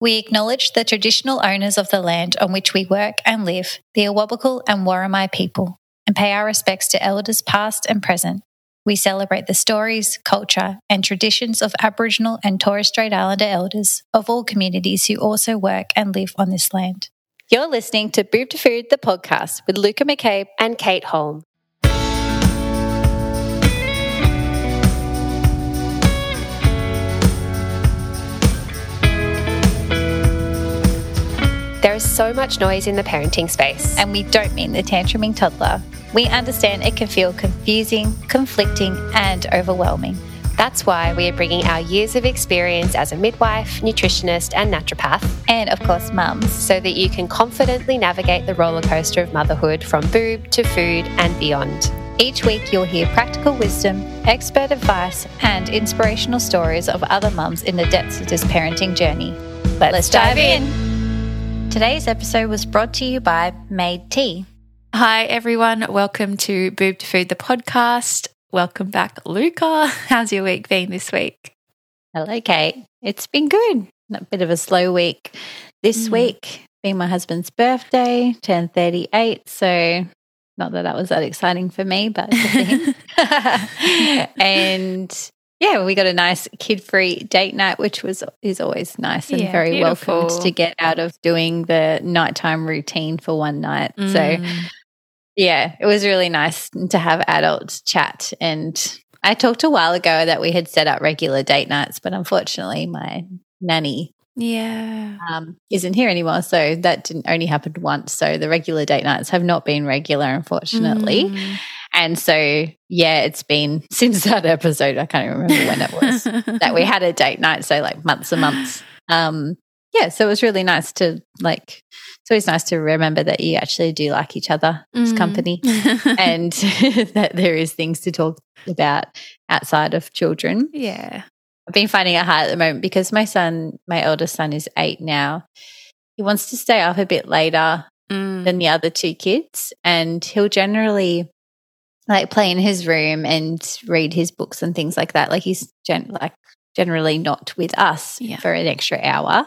We acknowledge the traditional owners of the land on which we work and live, the Awabakal and Worimi people, and pay our respects to elders past and present. We celebrate the stories, culture, and traditions of Aboriginal and Torres Strait Islander elders of all communities who also work and live on this land. You're listening to Boob to Food, the podcast with Luca McCabe and Kate Holm. Is so much noise in the parenting space. And we don't mean the tantruming toddler. We understand it can feel confusing, conflicting, and overwhelming. That's why we are bringing our years of experience as a midwife, nutritionist, and naturopath, and of course, mums, so that you can confidently navigate the roller coaster of motherhood from boob to food and beyond. Each week, you'll hear practical wisdom, expert advice, and inspirational stories of other mums in the depths of this parenting journey. Let's, Let's dive in. Today's episode was brought to you by Made Tea. Hi, everyone. Welcome to Boob to Food, the podcast. Welcome back, Luca. How's your week been this week? Hello, Kate. It's been good. A bit of a slow week this mm. week. Being my husband's birthday, turned 38. So, not that that was that exciting for me, but and yeah, we got a nice kid-free date night, which was is always nice and yeah, very beautiful. welcomed to get out of doing the nighttime routine for one night. Mm. So yeah, it was really nice to have adults chat. And I talked a while ago that we had set up regular date nights, but unfortunately, my nanny yeah um, isn't here anymore so that didn't only happen once so the regular date nights have not been regular unfortunately mm. And so, yeah, it's been since that episode, I can't remember when it was, that we had a date night. So, like months and months. Um, yeah, so it was really nice to like, it's always nice to remember that you actually do like each other's mm. company and that there is things to talk about outside of children. Yeah. I've been finding it hard at the moment because my son, my eldest son, is eight now. He wants to stay up a bit later mm. than the other two kids, and he'll generally like play in his room and read his books and things like that. Like he's gen- like generally not with us yeah. for an extra hour.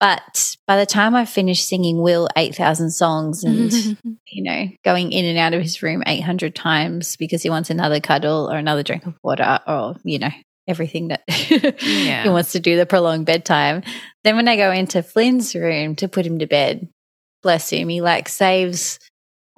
But by the time I finished singing Will 8,000 songs and, you know, going in and out of his room 800 times because he wants another cuddle or another drink of water or, you know, everything that yeah. he wants to do, the prolonged bedtime. Then when I go into Flynn's room to put him to bed, bless him, he like saves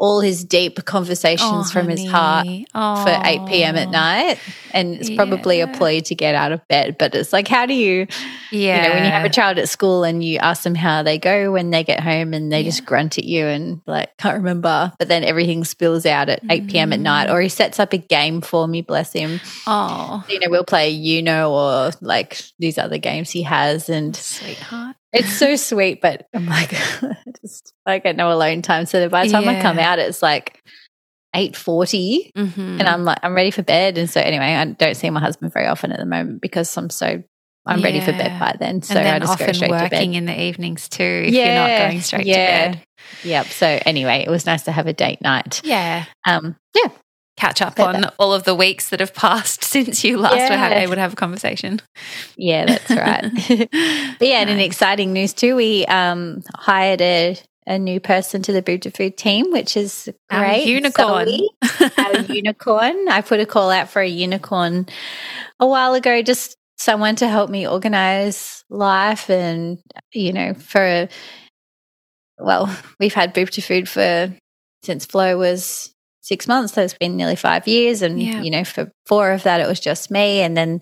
all his deep conversations oh, from honey. his heart oh. for 8 p.m. at night. And it's probably yeah. a ploy to get out of bed. But it's like, how do you, yeah. you know, when you have a child at school and you ask them how they go when they get home and they yeah. just grunt at you and like, can't remember. But then everything spills out at 8 p.m. at night. Mm. Or he sets up a game for me, bless him. Oh. You know, we'll play Uno or like these other games he has. And sweetheart. It's so sweet, but I'm like, just I get no alone time. So by the time yeah. I come out, it's like eight forty, mm mm-hmm. and I'm like, I'm ready for bed. And so anyway, I don't see my husband very often at the moment because I'm so I'm yeah. ready for bed by then. So then I just often go straight working to bed. in the evenings too. If yeah, you're not going straight yeah. to bed. Yep. So anyway, it was nice to have a date night. Yeah. Um. Yeah catch up on all of the weeks that have passed since you last yeah. were able to have a conversation. Yeah, that's right. but yeah, and in exciting news too, we um, hired a, a new person to the to Food team, which is great. Our unicorn. our unicorn. I put a call out for a unicorn a while ago, just someone to help me organize life and, you know, for, well, we've had to Food for since Flo was six months. So it's been nearly five years. And, yeah. you know, for four of that, it was just me. And then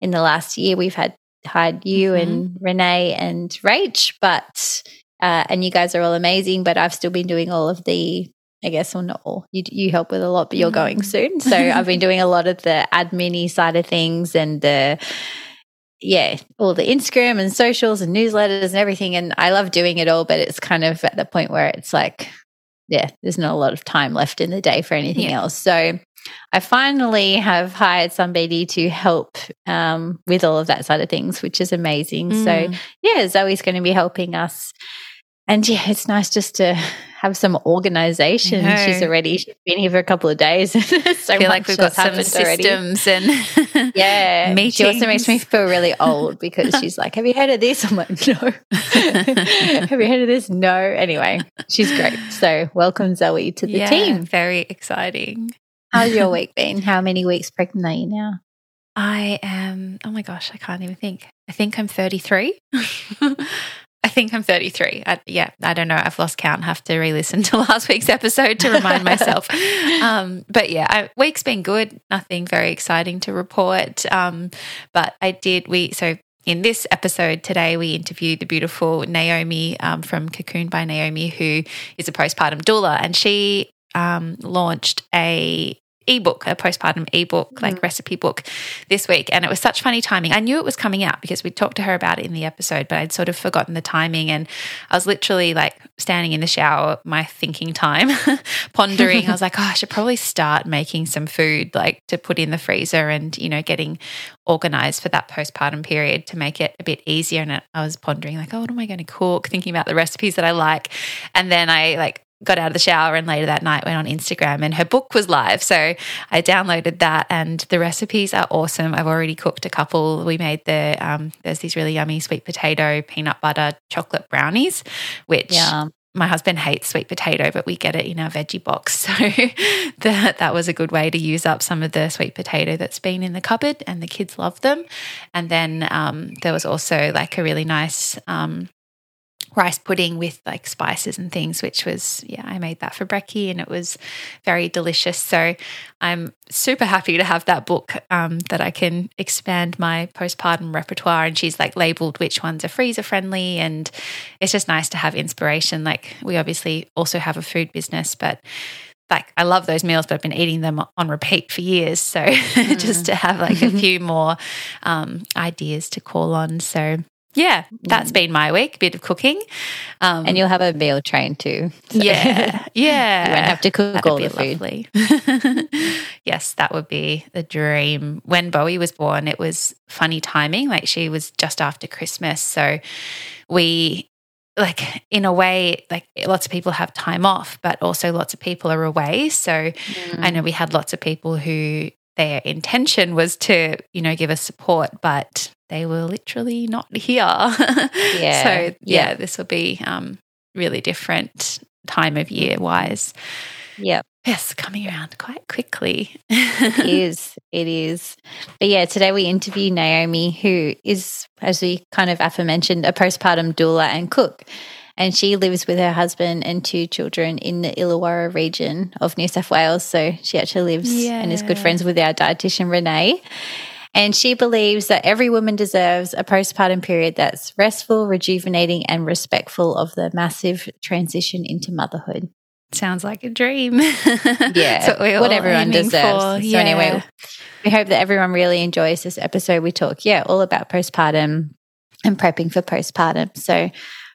in the last year, we've had hired you mm-hmm. and Renee and Rach, but, uh, and you guys are all amazing, but I've still been doing all of the, I guess, or not all, you, you help with a lot, but you're mm-hmm. going soon. So I've been doing a lot of the admin side of things and the, yeah, all the Instagram and socials and newsletters and everything. And I love doing it all, but it's kind of at the point where it's like, yeah, there's not a lot of time left in the day for anything yeah. else. So I finally have hired somebody to help um, with all of that side of things, which is amazing. Mm. So yeah, Zoe's going to be helping us. And yeah, it's nice just to have some organization. She's already she's been here for a couple of days. so I feel like we've got some systems already. and yeah. Meetings. She also makes me feel really old because she's like, "Have you heard of this?" I'm like, "No." have you heard of this? No. Anyway, she's great. So welcome Zoe to the yeah, team. Very exciting. How's your week been? How many weeks pregnant are you now? I am, oh my gosh, I can't even think. I think I'm 33. I think I'm 33. I, yeah, I don't know. I've lost count. Have to re-listen to last week's episode to remind myself. Um, but yeah, I, week's been good. Nothing very exciting to report. Um, but I did. We so in this episode today, we interviewed the beautiful Naomi um, from Cocoon by Naomi, who is a postpartum doula, and she um, launched a ebook, a postpartum ebook, mm. like recipe book this week. And it was such funny timing. I knew it was coming out because we talked to her about it in the episode, but I'd sort of forgotten the timing. And I was literally like standing in the shower, my thinking time, pondering. I was like, oh, I should probably start making some food like to put in the freezer and, you know, getting organized for that postpartum period to make it a bit easier. And I was pondering, like, oh, what am I going to cook? Thinking about the recipes that I like. And then I like got out of the shower and later that night went on Instagram and her book was live. So I downloaded that and the recipes are awesome. I've already cooked a couple. We made the, um, there's these really yummy sweet potato, peanut butter, chocolate brownies, which yeah. my husband hates sweet potato, but we get it in our veggie box. So that, that was a good way to use up some of the sweet potato that's been in the cupboard and the kids love them. And then um, there was also like a really nice, um, rice pudding with like spices and things, which was, yeah, I made that for Brecky and it was very delicious. So I'm super happy to have that book um, that I can expand my postpartum repertoire. And she's like labeled which ones are freezer friendly. And it's just nice to have inspiration. Like we obviously also have a food business, but like I love those meals, but I've been eating them on repeat for years. So mm. just to have like a few more um, ideas to call on. So yeah, that's been my week. Bit of cooking, um, and you'll have a meal train too. So yeah, yeah. you won't have to cook That'd all the food. yes, that would be the dream. When Bowie was born, it was funny timing. Like she was just after Christmas, so we like in a way like lots of people have time off but also lots of people are away so mm. i know we had lots of people who their intention was to you know give us support but they were literally not here. Yeah. so yeah, yeah, this will be um, really different time of year wise. Yep. Yes, coming around quite quickly. it is. It is. But yeah, today we interview Naomi, who is, as we kind of aforementioned, a postpartum doula and cook. And she lives with her husband and two children in the Illawarra region of New South Wales. So she actually lives yeah. and is good friends with our dietitian, Renee. And she believes that every woman deserves a postpartum period that's restful, rejuvenating, and respectful of the massive transition into motherhood. Sounds like a dream. yeah. what, what everyone deserves. For. Yeah. So, anyway, we hope that everyone really enjoys this episode. We talk, yeah, all about postpartum and prepping for postpartum. So,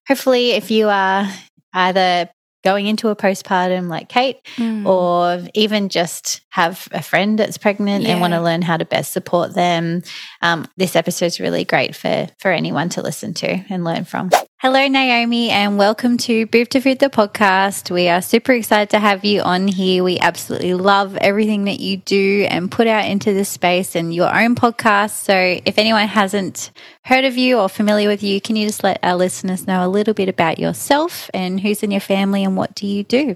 hopefully, if you are either going into a postpartum like Kate, mm. or even just have a friend that's pregnant yeah. and want to learn how to best support them. Um, this episode is really great for for anyone to listen to and learn from. Hello, Naomi, and welcome to Boob to Food, the podcast. We are super excited to have you on here. We absolutely love everything that you do and put out into this space and your own podcast. So, if anyone hasn't heard of you or familiar with you, can you just let our listeners know a little bit about yourself and who's in your family and what do you do?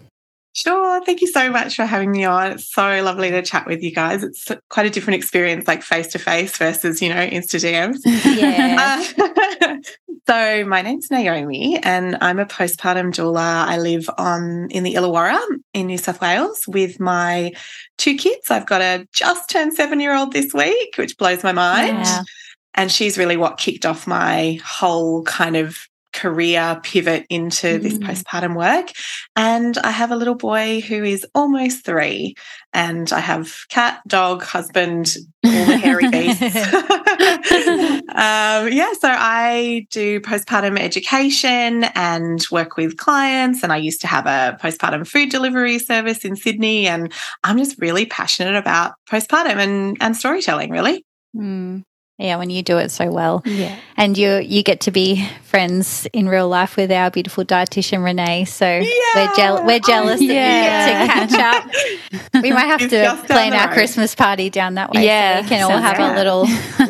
Sure. Thank you so much for having me on. It's so lovely to chat with you guys. It's quite a different experience, like face to face versus, you know, Insta DMs. Yeah. Uh, so my name's Naomi and I'm a postpartum doula. I live on in the Illawarra in New South Wales with my two kids. I've got a just turned seven year old this week, which blows my mind. Yeah. And she's really what kicked off my whole kind of career pivot into mm. this postpartum work. And I have a little boy who is almost three, and I have cat, dog, husband, all the hairy beasts. um, yeah, so I do postpartum education and work with clients. And I used to have a postpartum food delivery service in Sydney. And I'm just really passionate about postpartum and, and storytelling, really. Mm. Yeah, when you do it so well. Yeah. And you you get to be friends in real life with our beautiful dietitian Renee. So yeah. we're, je- we're jealous oh, that you get to catch up. We might have it's to plan our road. Christmas party down that way. Yeah. So we can all have a little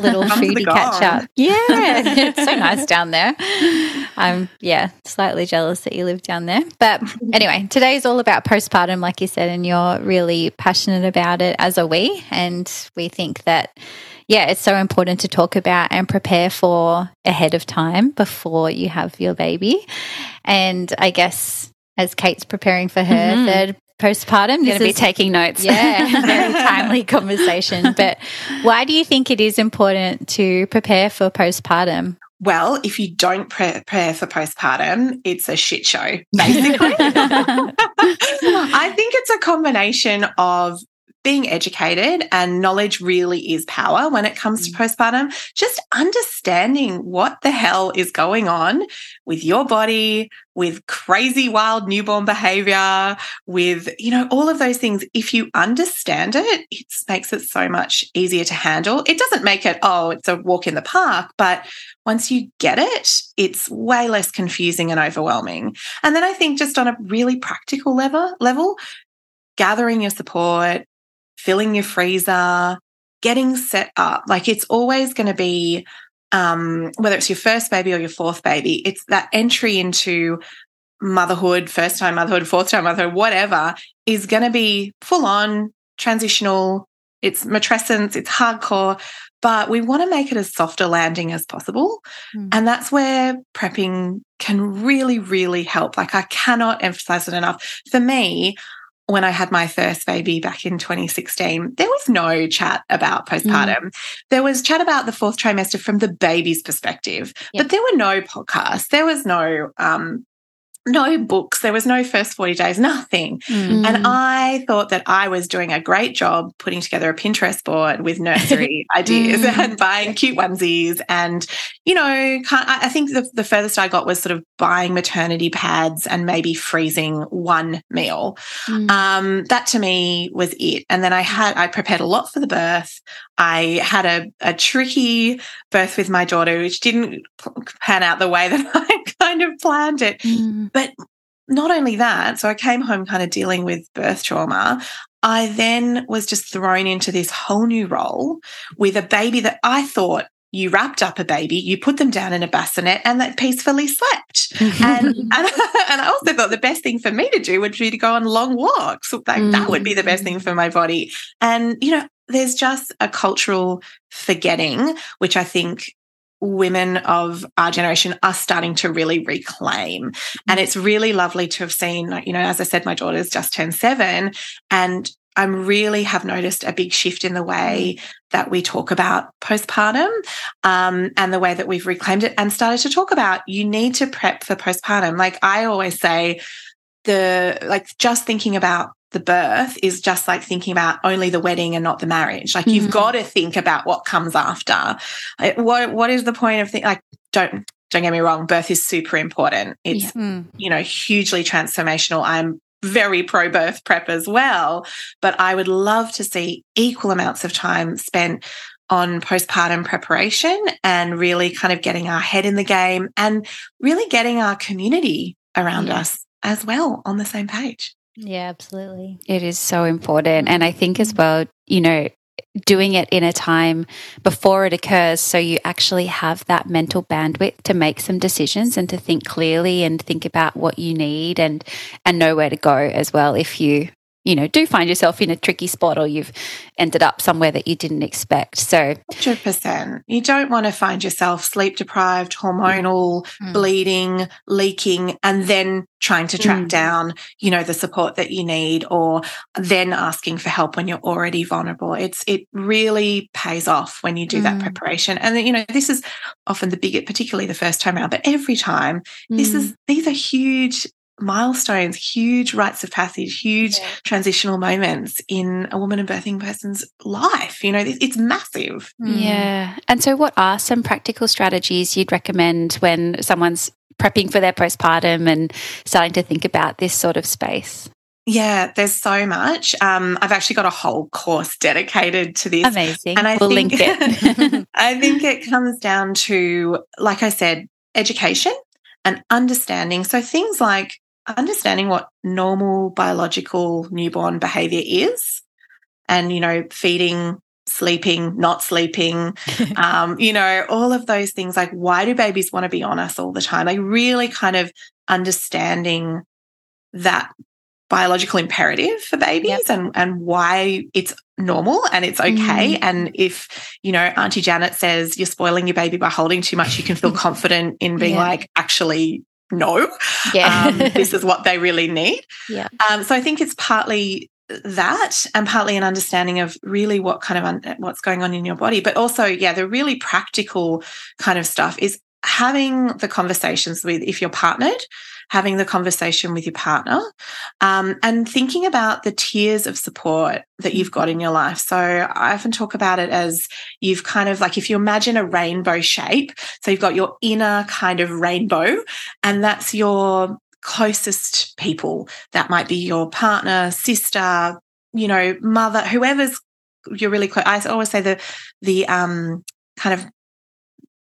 little foodie catch up. Yeah. it's so nice down there. I'm yeah, slightly jealous that you live down there. But anyway, today is all about postpartum, like you said, and you're really passionate about it, as are we. And we think that yeah, it's so important to talk about and prepare for ahead of time before you have your baby. And I guess as Kate's preparing for her mm-hmm. third postpartum, going to be taking notes. Yeah, very timely conversation. But why do you think it is important to prepare for postpartum? Well, if you don't prepare for postpartum, it's a shit show, basically. I think it's a combination of being educated and knowledge really is power when it comes to mm. postpartum. Just understanding what the hell is going on with your body, with crazy wild newborn behavior, with, you know, all of those things. If you understand it, it makes it so much easier to handle. It doesn't make it, oh, it's a walk in the park, but once you get it, it's way less confusing and overwhelming. And then I think just on a really practical level, level, gathering your support, filling your freezer, getting set up. Like it's always going to be, um, whether it's your first baby or your fourth baby, it's that entry into motherhood, first time motherhood, fourth time motherhood, whatever, is going to be full on transitional. It's matrescence, it's hardcore, but we want to make it as soft a landing as possible. Mm. And that's where prepping can really, really help. Like I cannot emphasize it enough. For me, when I had my first baby back in 2016, there was no chat about postpartum. Mm. There was chat about the fourth trimester from the baby's perspective, yep. but there were no podcasts. There was no um, no books. There was no first 40 days, nothing. Mm. And I thought that I was doing a great job putting together a Pinterest board with nursery ideas mm. and buying cute onesies. And, you know, I think the, the furthest I got was sort of buying maternity pads and maybe freezing one meal. Mm. Um, that to me was it. And then I had, I prepared a lot for the birth. I had a, a tricky birth with my daughter, which didn't pan out the way that I kind of planned it. But not only that, so I came home kind of dealing with birth trauma. I then was just thrown into this whole new role with a baby that I thought you wrapped up a baby, you put them down in a bassinet, and they peacefully slept. and, and, and I also thought the best thing for me to do would be to go on long walks. Like mm. that would be the best thing for my body. And you know, there's just a cultural forgetting, which I think women of our generation are starting to really reclaim. And it's really lovely to have seen, you know, as I said, my daughter's just turned seven and I'm really have noticed a big shift in the way that we talk about postpartum um, and the way that we've reclaimed it and started to talk about you need to prep for postpartum. Like I always say, the like just thinking about the birth is just like thinking about only the wedding and not the marriage. Like mm-hmm. you've got to think about what comes after. What what is the point of thinking? like don't don't get me wrong, birth is super important. It's yeah. Mm. you know hugely transformational. I'm very pro birth prep as well, but I would love to see equal amounts of time spent on postpartum preparation and really kind of getting our head in the game and really getting our community around yeah. us as well on the same page. Yeah, absolutely. It is so important. And I think as well, you know, doing it in a time before it occurs so you actually have that mental bandwidth to make some decisions and to think clearly and think about what you need and and know where to go as well if you you know, do find yourself in a tricky spot or you've ended up somewhere that you didn't expect. So, 100%. You don't want to find yourself sleep deprived, hormonal, mm. bleeding, leaking, and then trying to track mm. down, you know, the support that you need or then asking for help when you're already vulnerable. It's, it really pays off when you do mm. that preparation. And, you know, this is often the biggest, particularly the first time around, but every time, this is, mm. these are huge milestones, huge rites of passage, huge yeah. transitional moments in a woman and birthing person's life. You know, it's massive. Mm. Yeah. And so, what are some practical strategies you'd recommend when someone's prepping for their postpartum and starting to think about this sort of space? Yeah, there's so much. Um, I've actually got a whole course dedicated to this. Amazing. And I we'll think, link it. I think it comes down to, like I said, education and understanding. So things like understanding what normal biological newborn behavior is and, you know, feeding, sleeping, not sleeping, um, you know, all of those things. Like, why do babies want to be on us all the time? Like, really kind of understanding that biological imperative for babies yep. and and why it's normal and it's okay mm. and if you know auntie janet says you're spoiling your baby by holding too much you can feel confident in being yeah. like actually no yeah. um, this is what they really need. Yeah. Um, so i think it's partly that and partly an understanding of really what kind of un- what's going on in your body but also yeah the really practical kind of stuff is having the conversations with if you're partnered having the conversation with your partner um, and thinking about the tiers of support that you've got in your life. So I often talk about it as you've kind of like if you imagine a rainbow shape, so you've got your inner kind of rainbow, and that's your closest people. That might be your partner, sister, you know, mother, whoever's you're really close. I always say the the um kind of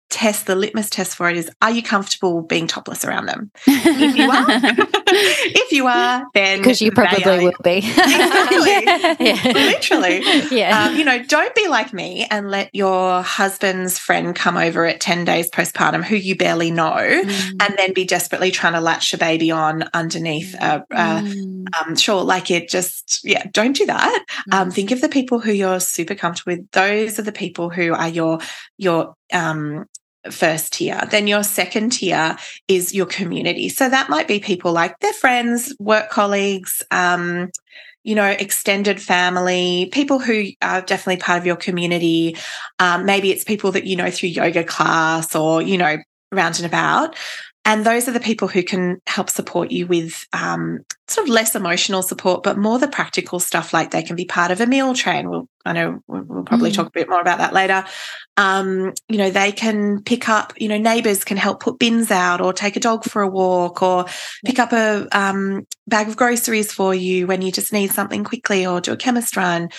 test, the litmus test for it is are you comfortable being topless around them? if you are, if you are, then because you probably will be. yeah. Literally. Yeah. Um, you know, don't be like me and let your husband's friend come over at 10 days postpartum who you barely know mm. and then be desperately trying to latch a baby on underneath a, a mm. um, sure, like it just, yeah, don't do that. Mm. Um, think of the people who you're super comfortable with. Those are the people who are your, your, um, first tier. Then your second tier is your community. So that might be people like their friends, work colleagues, um, you know, extended family, people who are definitely part of your community. Um, maybe it's people that you know through yoga class or, you know, round and about. And those are the people who can help support you with um, sort of less emotional support, but more the practical stuff like they can be part of a meal train. We'll, I know we'll probably mm. talk a bit more about that later. Um, you know, they can pick up, you know, neighbors can help put bins out or take a dog for a walk or pick up a um, bag of groceries for you when you just need something quickly or do a chemist run,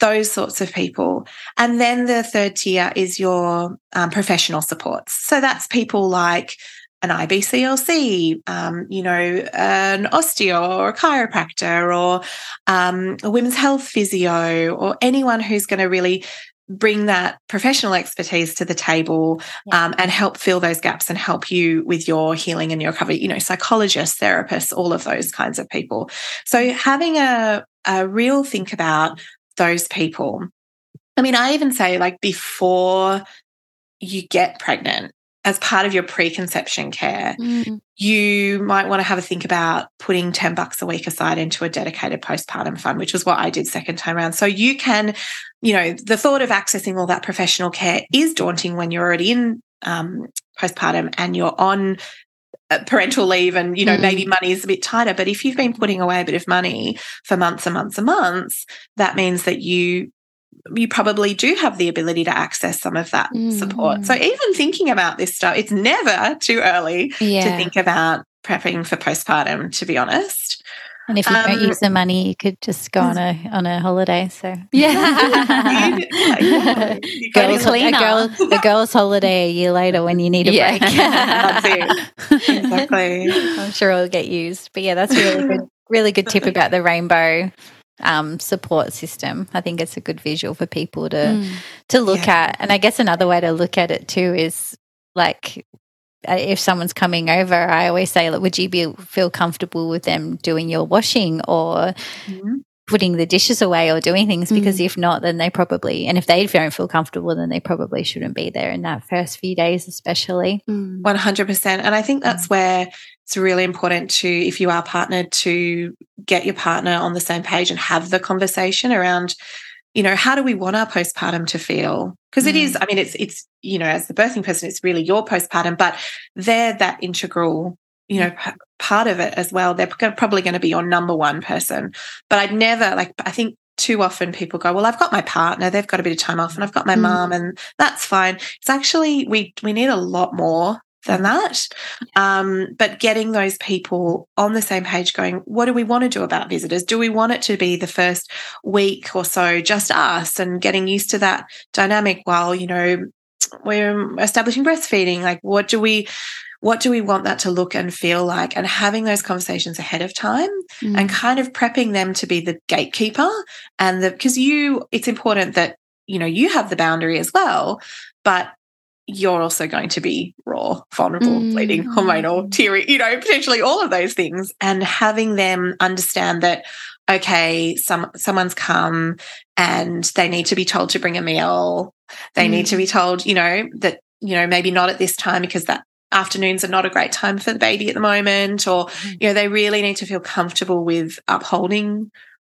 those sorts of people. And then the third tier is your um, professional supports. So that's people like, an IBCLC, um, you know, an osteo or a chiropractor or um, a women's health physio or anyone who's going to really bring that professional expertise to the table yeah. um, and help fill those gaps and help you with your healing and your recovery you know psychologists therapists all of those kinds of people so having a, a real think about those people i mean i even say like before you get pregnant as part of your preconception care, mm. you might want to have a think about putting 10 bucks a week aside into a dedicated postpartum fund, which was what I did second time around. So you can, you know, the thought of accessing all that professional care is daunting when you're already in um, postpartum and you're on uh, parental leave and you know mm. maybe money is a bit tighter but if you've been putting away a bit of money for months and months and months that means that you you probably do have the ability to access some of that mm. support. So even thinking about this stuff, it's never too early yeah. to think about prepping for postpartum, to be honest. And if you um, don't use the money, you could just go on a on a holiday. So yeah, girls, a, girl, a girl's holiday a year later when you need a yeah. break. that's it. Exactly. I'm sure it'll get used. But yeah, that's really good. Really good tip about the rainbow um, support system. I think it's a good visual for people to mm. to look yeah. at. And I guess another way to look at it too is like uh, if someone's coming over, I always say, like, would you be feel comfortable with them doing your washing or mm-hmm. Putting the dishes away or doing things? Because mm. if not, then they probably, and if they don't feel comfortable, then they probably shouldn't be there in that first few days, especially. Mm. One hundred percent. And I think that's mm. where it's really important to, if you are partnered, to get your partner on the same page and have the conversation around, you know, how do we want our postpartum to feel? Because mm. it is, mm. I mean, it's, it's, you know, as the birthing person, it's really your postpartum, but they're that integral, you know, p- part of it as well. They're probably going to be your number one person. But I'd never, like, I think too often people go, well, I've got my partner, they've got a bit of time off, and I've got my mm. mom, and that's fine. It's actually we we need a lot more than that. Um, but getting those people on the same page going, what do we want to do about visitors? Do we want it to be the first week or so just us and getting used to that dynamic while, you know, we're establishing breastfeeding? Like, what do we, what do we want that to look and feel like and having those conversations ahead of time mm. and kind of prepping them to be the gatekeeper and the because you it's important that you know you have the boundary as well but you're also going to be raw, vulnerable, mm. bleeding, hormonal, teary, you know, potentially all of those things. And having them understand that, okay, some someone's come and they need to be told to bring a meal. They mm. need to be mm. told, you know, that, you know, maybe not at this time because that afternoons are not a great time for the baby at the moment, or, mm. you know, they really need to feel comfortable with upholding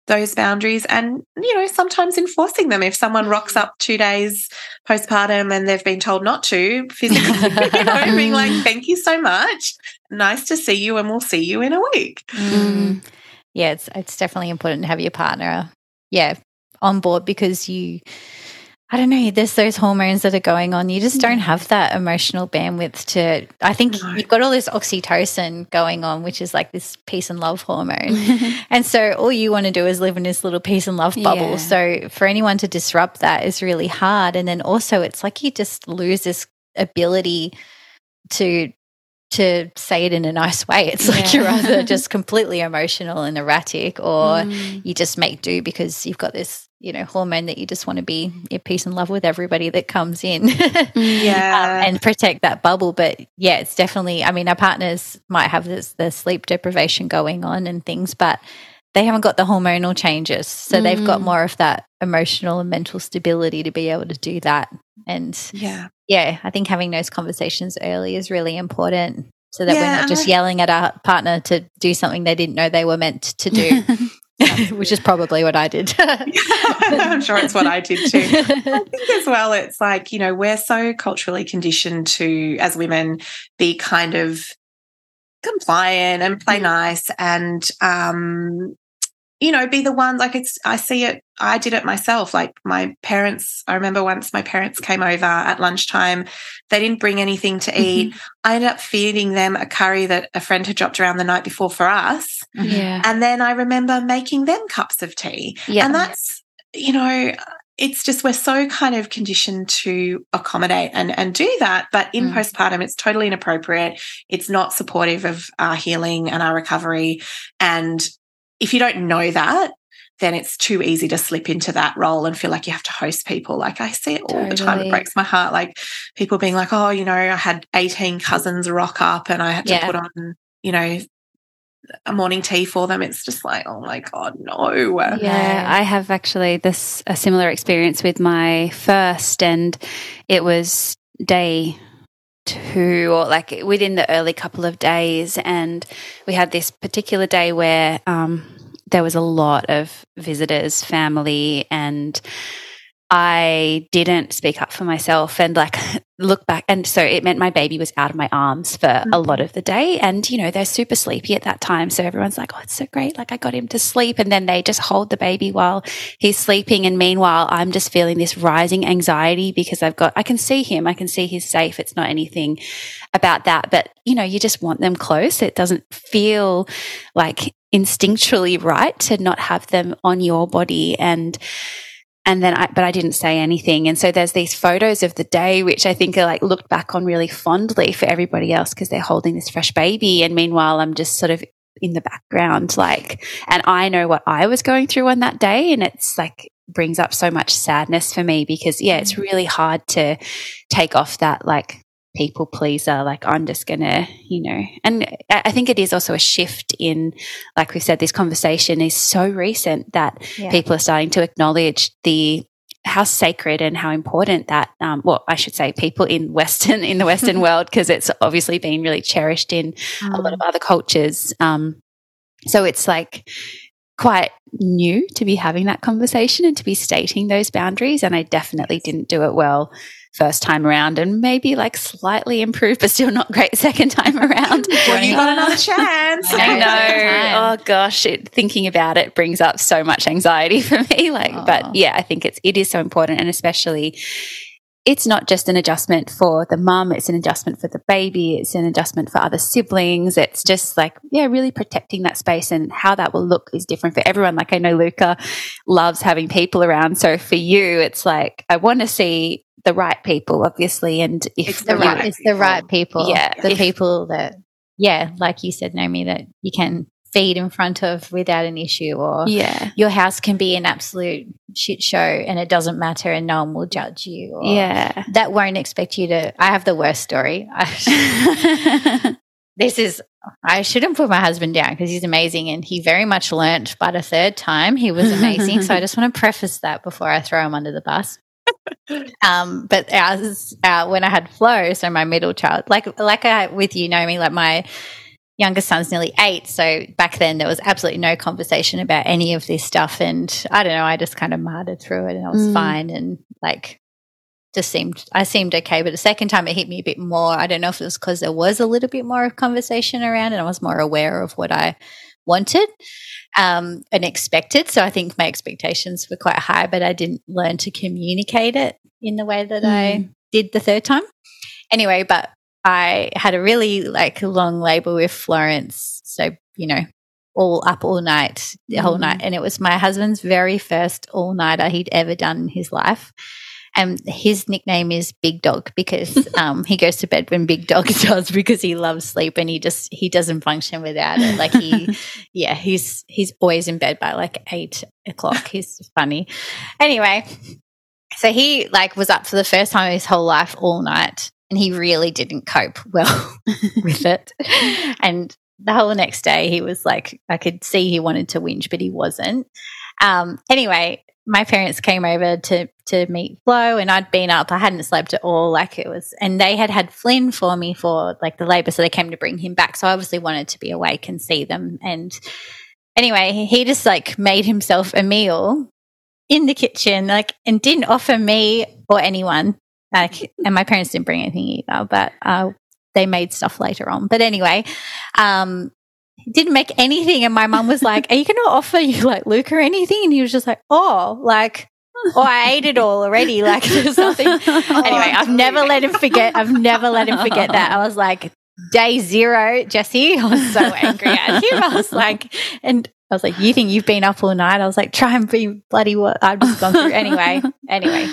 those boundaries and you know sometimes enforcing them if someone rocks up two days postpartum and they've been told not to physically you know being like mm. thank you so much nice to see you and we'll see you in a week mm. yeah it's it's definitely important to have your partner yeah on board because you I don't know, there's those hormones that are going on. You just don't have that emotional bandwidth to. I think no. you've got all this oxytocin going on, which is like this peace and love hormone. and so all you want to do is live in this little peace and love bubble. Yeah. So for anyone to disrupt that is really hard. And then also, it's like you just lose this ability to to say it in a nice way. It's like you're either just completely emotional and erratic or mm. you just make do because you've got this you know hormone that you just want to be in peace and love with everybody that comes in yeah um, and protect that bubble but yeah it's definitely i mean our partners might have this the sleep deprivation going on and things but they haven't got the hormonal changes so mm. they've got mm. more of that emotional and mental stability to be able to do that and yeah yeah i think having those conversations early is really important so that yeah. we're not just yelling at our partner to do something they didn't know they were meant to do which is probably what I did. I'm sure it's what I did too. I think as well, it's like, you know, we're so culturally conditioned to, as women, be kind of compliant and play mm. nice and um you know, be the one like it's I see it I did it myself. Like my parents, I remember once my parents came over at lunchtime. They didn't bring anything to eat. Mm-hmm. I ended up feeding them a curry that a friend had dropped around the night before for us. Mm-hmm. Yeah. And then I remember making them cups of tea. Yeah. And that's, you know, it's just we're so kind of conditioned to accommodate and, and do that. But in mm. postpartum, it's totally inappropriate. It's not supportive of our healing and our recovery. And if you don't know that, then it's too easy to slip into that role and feel like you have to host people. Like I see it all totally. the time. It breaks my heart. Like people being like, oh, you know, I had 18 cousins rock up and I had to yeah. put on, you know, a morning tea for them. It's just like, oh my God, no. Yeah, I have actually this a similar experience with my first and it was day two or like within the early couple of days. And we had this particular day where um, there was a lot of visitors family and I didn't speak up for myself. And like look back. And so it meant my baby was out of my arms for mm-hmm. a lot of the day. And, you know, they're super sleepy at that time. So everyone's like, oh, it's so great. Like I got him to sleep. And then they just hold the baby while he's sleeping. And meanwhile, I'm just feeling this rising anxiety because I've got, I can see him. I can see he's safe. It's not anything about that. But, you know, you just want them close. It doesn't feel like instinctually right to not have them on your body. And, and then I, but I didn't say anything. And so there's these photos of the day, which I think are like looked back on really fondly for everybody else because they're holding this fresh baby. And meanwhile, I'm just sort of in the background, like, and I know what I was going through on that day. And it's like, brings up so much sadness for me because, yeah, it's mm. really hard to take off that like people pleaser. Like, I'm just to, you know, and I think it is also a shift in, like we said, this conversation is so recent that yeah. people are starting to acknowledge the how sacred and how important that um, well i should say people in western in the western world because it's obviously been really cherished in mm. a lot of mm. other cultures um, so it's like quite new to be having that conversation and to be stating those boundaries and i definitely didn't do it well first time around and maybe like slightly improved, but still not great second time around. you got another chance. I know. Oh gosh, it, thinking about it brings up so much anxiety for me. Like, but yeah, I think it's it is so important, and especially it's not just an adjustment for the mum, it's an adjustment for the baby, it's an adjustment for other siblings. It's just like, yeah, really protecting that space and how that will look is different for everyone. Like I know Luca loves having people around. So for you, it's like, I want to see the right people, obviously. And if it's the, right, it's the right people. Yeah. The if, people that, yeah, like you said, Naomi, that you can feed in front of without an issue or yeah your house can be an absolute shit show and it doesn't matter and no one will judge you yeah that won't expect you to i have the worst story this is i shouldn't put my husband down because he's amazing and he very much learnt but a third time he was amazing so i just want to preface that before i throw him under the bus um, but ours, uh, when I had Flo, so my middle child, like like I with you, Naomi, like my youngest son's nearly eight. So back then there was absolutely no conversation about any of this stuff. And I don't know, I just kind of martyred through it and I was mm. fine and like just seemed I seemed okay. But the second time it hit me a bit more. I don't know if it was because there was a little bit more of conversation around and I was more aware of what I wanted um, and expected. So I think my expectations were quite high, but I didn't learn to communicate it in the way that mm. I did the third time. Anyway, but I had a really like long labor with Florence. So, you know, all up all night, the mm. whole night. And it was my husband's very first all nighter he'd ever done in his life. And his nickname is Big Dog because um, he goes to bed when Big Dog does because he loves sleep and he just he doesn't function without it. Like he, yeah, he's he's always in bed by like eight o'clock. He's funny. Anyway, so he like was up for the first time in his whole life all night and he really didn't cope well with it. And the whole next day, he was like, I could see he wanted to whinge, but he wasn't. Um, anyway, my parents came over to to meet Flo, and I'd been up. I hadn't slept at all. Like it was, and they had had Flynn for me for like the labour, so they came to bring him back. So I obviously wanted to be awake and see them. And anyway, he just like made himself a meal in the kitchen, like, and didn't offer me or anyone like, and my parents didn't bring anything either, but uh, they made stuff later on. But anyway, um, didn't make anything. And my mum was like, Are you going to offer you like or anything? And he was just like, Oh, like, oh, I ate it all already. Like, there's nothing. Anyway, I've never let him forget. I've never let him forget that. I was like, Day zero, Jesse. I was so angry at him. I was like, and I was like, You think you've been up all night? I was like, Try and be bloody what I've just gone through. Anyway, anyway.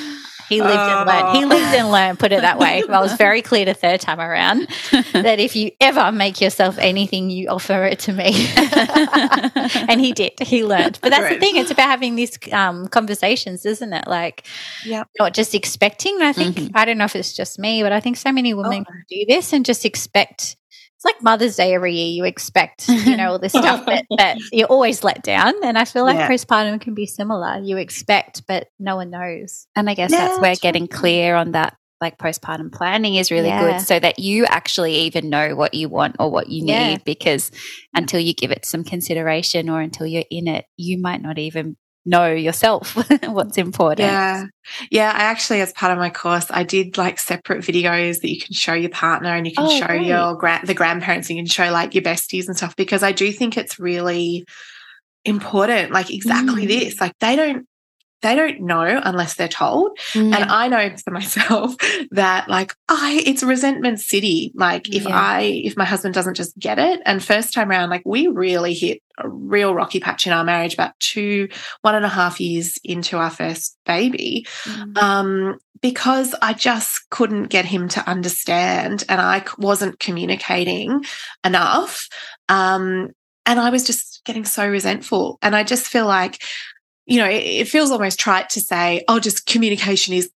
He lived oh. and learned. He lived and learned, put it that way. I was very clear the third time around that if you ever make yourself anything, you offer it to me. and he did. He learned. But that's right. the thing. It's about having these um, conversations, isn't it? Like, yep. not just expecting. I think, mm-hmm. I don't know if it's just me, but I think so many women oh. do this and just expect like Mother's Day every year. You expect, you know, all this stuff, but, but you're always let down. And I feel like yeah. postpartum can be similar. You expect, but no one knows. And I guess yeah, that's where that's getting right. clear on that like postpartum planning is really yeah. good so that you actually even know what you want or what you need because until you give it some consideration or until you're in it you might not even know yourself what's important. Yeah. Yeah. I actually, as part of my course, I did like separate videos that you can show your partner and you can oh, show your gra- the grandparents and you can show like your besties and stuff because I do think it's really important. Like exactly mm. this. Like they don't they don't know unless they're told. Mm. And I know for myself that like I it's resentment city. Like if yeah. I if my husband doesn't just get it and first time around, like we really hit a real rocky patch in our marriage about two, one and a half years into our first baby. Mm. Um, because I just couldn't get him to understand and I wasn't communicating enough. Um, and I was just getting so resentful. And I just feel like you know, it, it feels almost trite to say, oh, just communication is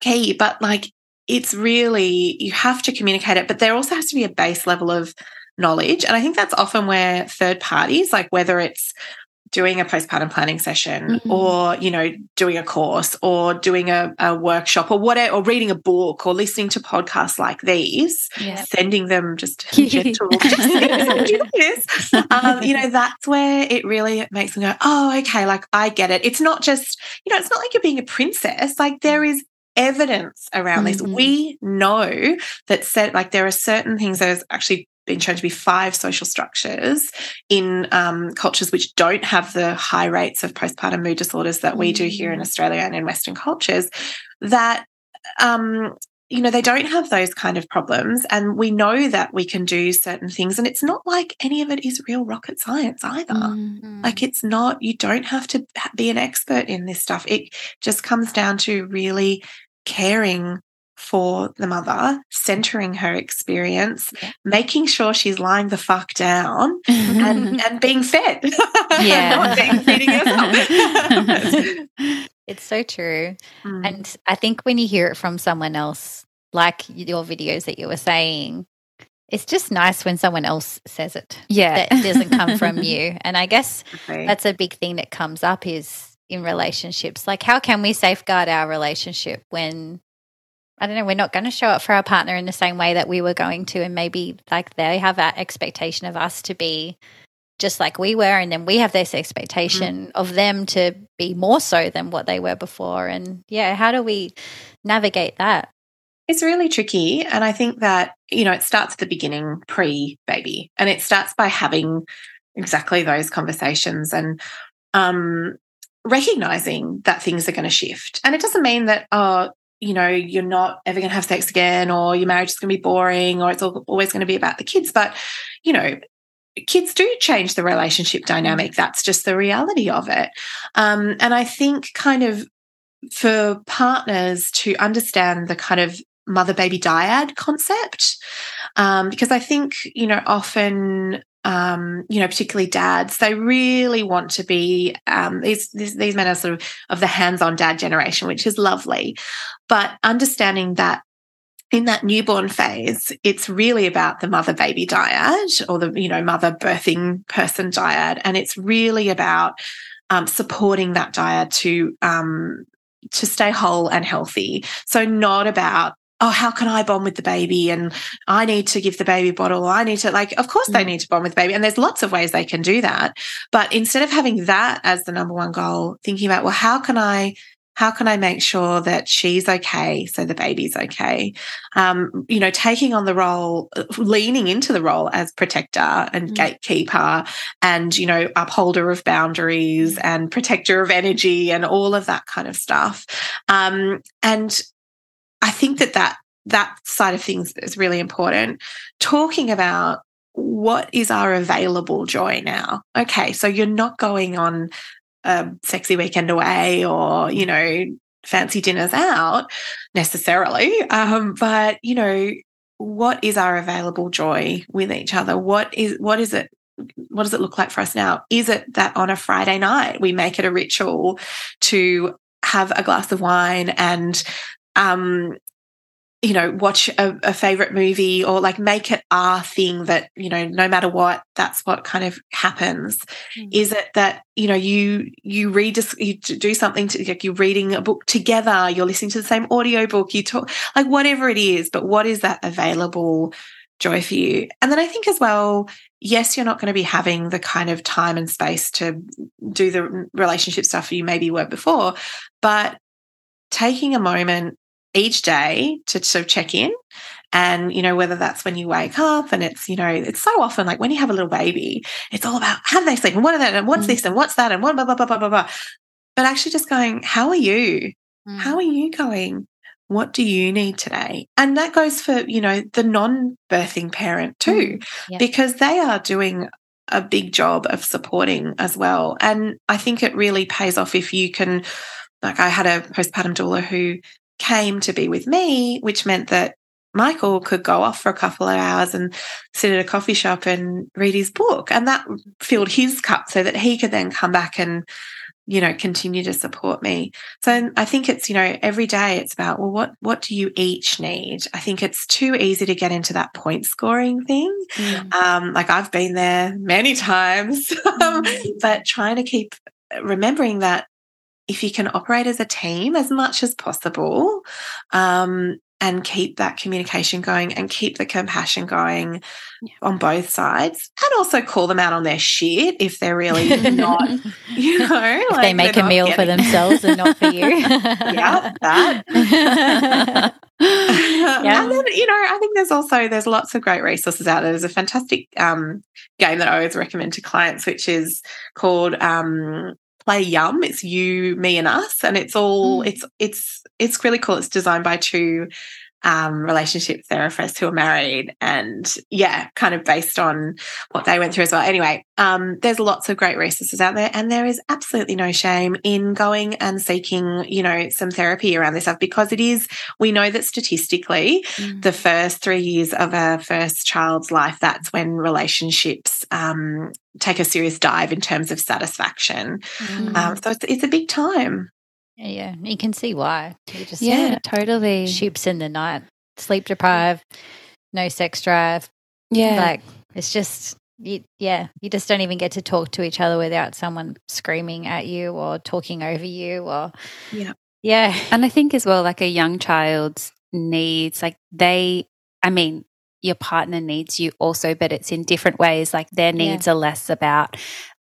key, but like it's really, you have to communicate it, but there also has to be a base level of knowledge. And I think that's often where third parties, like whether it's doing a postpartum planning session mm-hmm. or you know doing a course or doing a, a, workshop or whatever or reading a book or listening to podcasts like these yeah. sending them just gentle um, you know that's where it really makes them go oh okay like i get it it's not just you know it's not like you're being a princess like there is evidence around mm-hmm. this we know that said like there are certain things that is actually been shown to be five social structures in um, cultures which don't have the high rates of postpartum mood disorders that we do here in mm. Australia and in Western cultures that um, you know, they don't have those kind of problems. And we know that we can do certain things. And it's not like any of it is real rocket science either. Mm-hmm. Like it's not, you don't have to be an expert in this stuff. It just comes down to really caring for the mother, centering her experience, yeah. making sure she's lying the fuck down and, and being fed. Yeah. being feeding herself. it's so true. Mm. And I think when you hear it from someone else, like your videos that you were saying, it's just nice when someone else says it. Yeah. That doesn't come from you. And I guess okay. that's a big thing that comes up is in relationships. Like, how can we safeguard our relationship when I don't know, we're not going to show up for our partner in the same way that we were going to. And maybe like they have that expectation of us to be just like we were. And then we have this expectation mm-hmm. of them to be more so than what they were before. And yeah, how do we navigate that? It's really tricky. And I think that, you know, it starts at the beginning, pre baby, and it starts by having exactly those conversations and um, recognizing that things are going to shift. And it doesn't mean that, oh, you know, you're not ever going to have sex again, or your marriage is going to be boring, or it's always going to be about the kids. But, you know, kids do change the relationship dynamic. That's just the reality of it. Um, and I think, kind of, for partners to understand the kind of mother baby dyad concept, um, because I think, you know, often um, you know, particularly dads, they really want to be um, these, these, these men are sort of of the hands-on dad generation, which is lovely, but understanding that in that newborn phase, it's really about the mother baby dyad or the you know mother birthing person dyad, and it's really about um, supporting that dyad to um, to stay whole and healthy. So not about oh, how can I bond with the baby? And I need to give the baby a bottle. I need to, like, of course mm. they need to bond with the baby. And there's lots of ways they can do that. But instead of having that as the number one goal, thinking about, well, how can I how can I make sure that she's okay so the baby's okay? Um, you know, taking on the role, leaning into the role as protector and mm. gatekeeper and, you know, upholder of boundaries mm. and protector of energy and all of that kind of stuff. Um, and I think that that that side of things is really important. Talking about what is our available joy now? Okay, so you're not going on a sexy weekend away or, you know, fancy dinners out necessarily. Um, but, you know, what is our available joy with each other? What is what is it what does it look like for us now? Is it that on a Friday night we make it a ritual to have a glass of wine and um, you know, watch a, a, favorite movie or like make it our thing that, you know, no matter what, that's what kind of happens. Mm. Is it that, you know, you, you read, you do something to, like you're reading a book together, you're listening to the same audio book, you talk, like whatever it is, but what is that available joy for you? And then I think as well, yes, you're not going to be having the kind of time and space to do the relationship stuff you maybe were before, but taking a moment each day to sort of check in. And, you know, whether that's when you wake up and it's, you know, it's so often like when you have a little baby, it's all about how do they sleep and what are that and what's mm. this and what's that and what, blah, blah, blah, blah, blah, blah. But actually just going, how are you? Mm. How are you going? What do you need today? And that goes for, you know, the non birthing parent too, mm. because they are doing a big job of supporting as well. And I think it really pays off if you can, like, I had a postpartum doula who came to be with me, which meant that Michael could go off for a couple of hours and sit at a coffee shop and read his book. And that filled his cup so that he could then come back and, you know, continue to support me. So I think it's, you know, every day it's about, well, what what do you each need? I think it's too easy to get into that point scoring thing. Mm. Um, like I've been there many times, mm. but trying to keep remembering that if you can operate as a team as much as possible um, and keep that communication going and keep the compassion going yeah. on both sides and also call them out on their shit if they're really not you know if like they make a meal for themselves and not for you yeah that yeah. and then you know i think there's also there's lots of great resources out there there's a fantastic um, game that i always recommend to clients which is called um, play yum it's you me and us and it's all mm. it's it's it's really cool it's designed by two um, relationship therapists who are married and yeah, kind of based on what they went through as well. Anyway, um, there's lots of great resources out there and there is absolutely no shame in going and seeking, you know, some therapy around this stuff because it is, we know that statistically mm. the first three years of a first child's life, that's when relationships um, take a serious dive in terms of satisfaction. Mm. Um, so it's, it's a big time. Yeah, you can see why. You just yeah, totally. Ships in the night, sleep deprived, no sex drive. Yeah, like it's just you, yeah, you just don't even get to talk to each other without someone screaming at you or talking over you or yeah, yeah. And I think as well, like a young child's needs, like they, I mean, your partner needs you also, but it's in different ways. Like their needs yeah. are less about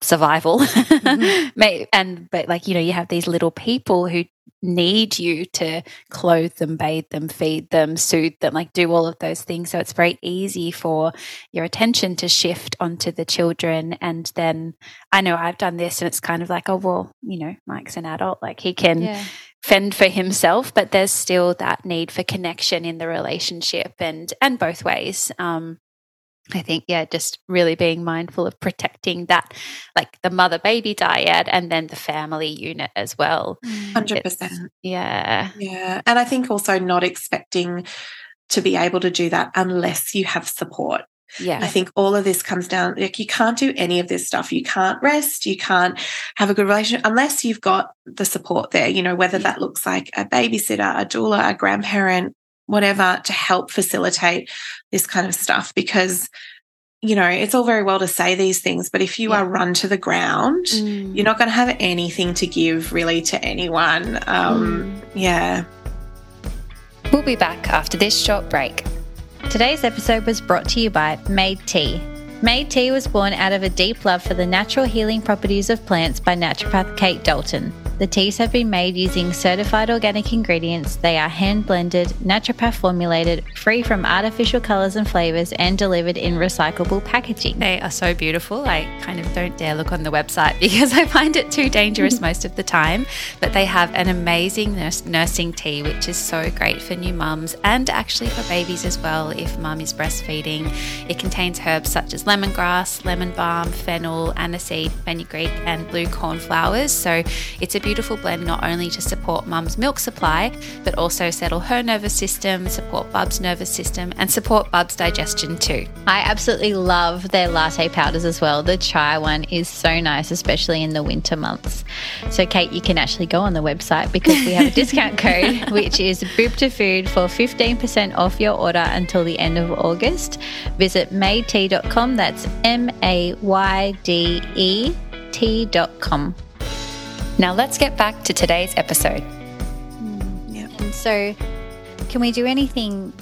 survival mm-hmm. and but like you know you have these little people who need you to clothe them bathe them feed them soothe them like do all of those things so it's very easy for your attention to shift onto the children and then i know i've done this and it's kind of like oh well you know mike's an adult like he can yeah. fend for himself but there's still that need for connection in the relationship and and both ways um I think, yeah, just really being mindful of protecting that, like the mother baby dyad and then the family unit as well. 100%. It's, yeah. Yeah. And I think also not expecting to be able to do that unless you have support. Yeah. I think all of this comes down like you can't do any of this stuff. You can't rest, you can't have a good relationship unless you've got the support there, you know, whether yeah. that looks like a babysitter, a doula, a grandparent, whatever to help facilitate this kind of stuff because you know it's all very well to say these things but if you yeah. are run to the ground mm. you're not going to have anything to give really to anyone um, mm. yeah we'll be back after this short break today's episode was brought to you by Mayde Tea Mayde Tea was born out of a deep love for the natural healing properties of plants by naturopath Kate Dalton. The teas have been made using certified organic ingredients. They are hand blended, naturopath formulated, free from artificial colors and flavors, and delivered in recyclable packaging. They are so beautiful. I kind of don't dare look on the website because I find it too dangerous most of the time. But they have an amazing nursing tea, which is so great for new mums and actually for babies as well if mum is breastfeeding. It contains herbs such as lemongrass, lemon balm, fennel, aniseed, fenugreek, and blue cornflowers. So it's a beautiful blend not only to support mum's milk supply, but also settle her nervous system, support Bub's nervous system, and support Bub's digestion too. I absolutely love their latte powders as well. The chai one is so nice, especially in the winter months. So, Kate, you can actually go on the website because we have a discount code, which is boob to food for 15% off your order until the end of August. Visit maydetea.com. That's M A Y D E T.com. Now let's get back to today's episode. Mm, yeah. And so, can we do anything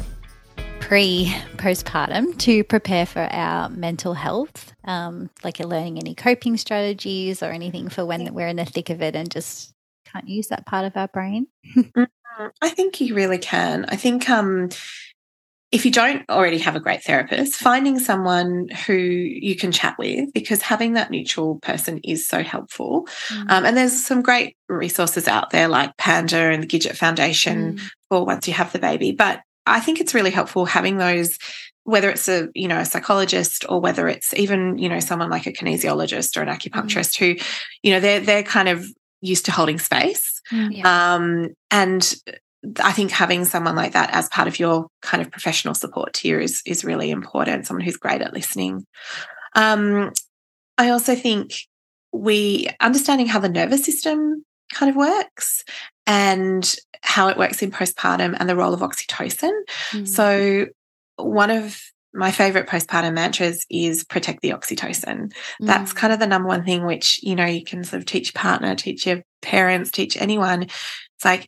pre postpartum to prepare for our mental health? Um, like learning any coping strategies or anything for when we're in the thick of it and just can't use that part of our brain? Mm, I think you really can. I think um, if you don't already have a great therapist, finding someone who you can chat with, because having that neutral person is so helpful. Mm. Um, and there's some great resources out there like Panda and the Gidget Foundation mm. for once you have the baby. But I think it's really helpful having those whether it's a you know a psychologist or whether it's even you know someone like a kinesiologist or an acupuncturist mm. who you know they're they're kind of used to holding space mm, yeah. um, and I think having someone like that as part of your kind of professional support tier is is really important. Someone who's great at listening. Um, I also think we understanding how the nervous system kind of works and how it works in postpartum and the role of oxytocin. Mm. So one of my favorite postpartum mantras is protect the oxytocin. Mm. That's kind of the number one thing which, you know, you can sort of teach your partner, teach your parents, teach anyone. It's like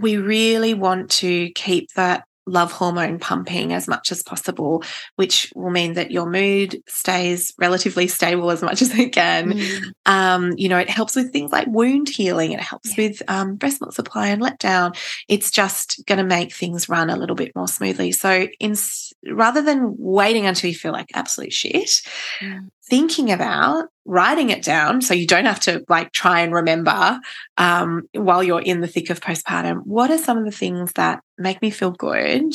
we really want to keep that love hormone pumping as much as possible, which will mean that your mood stays relatively stable as much as it can. Mm. Um, you know, it helps with things like wound healing, it helps yeah. with um, breast milk supply and letdown. It's just going to make things run a little bit more smoothly. So, in rather than waiting until you feel like absolute shit, mm. Thinking about writing it down so you don't have to like try and remember um, while you're in the thick of postpartum what are some of the things that make me feel good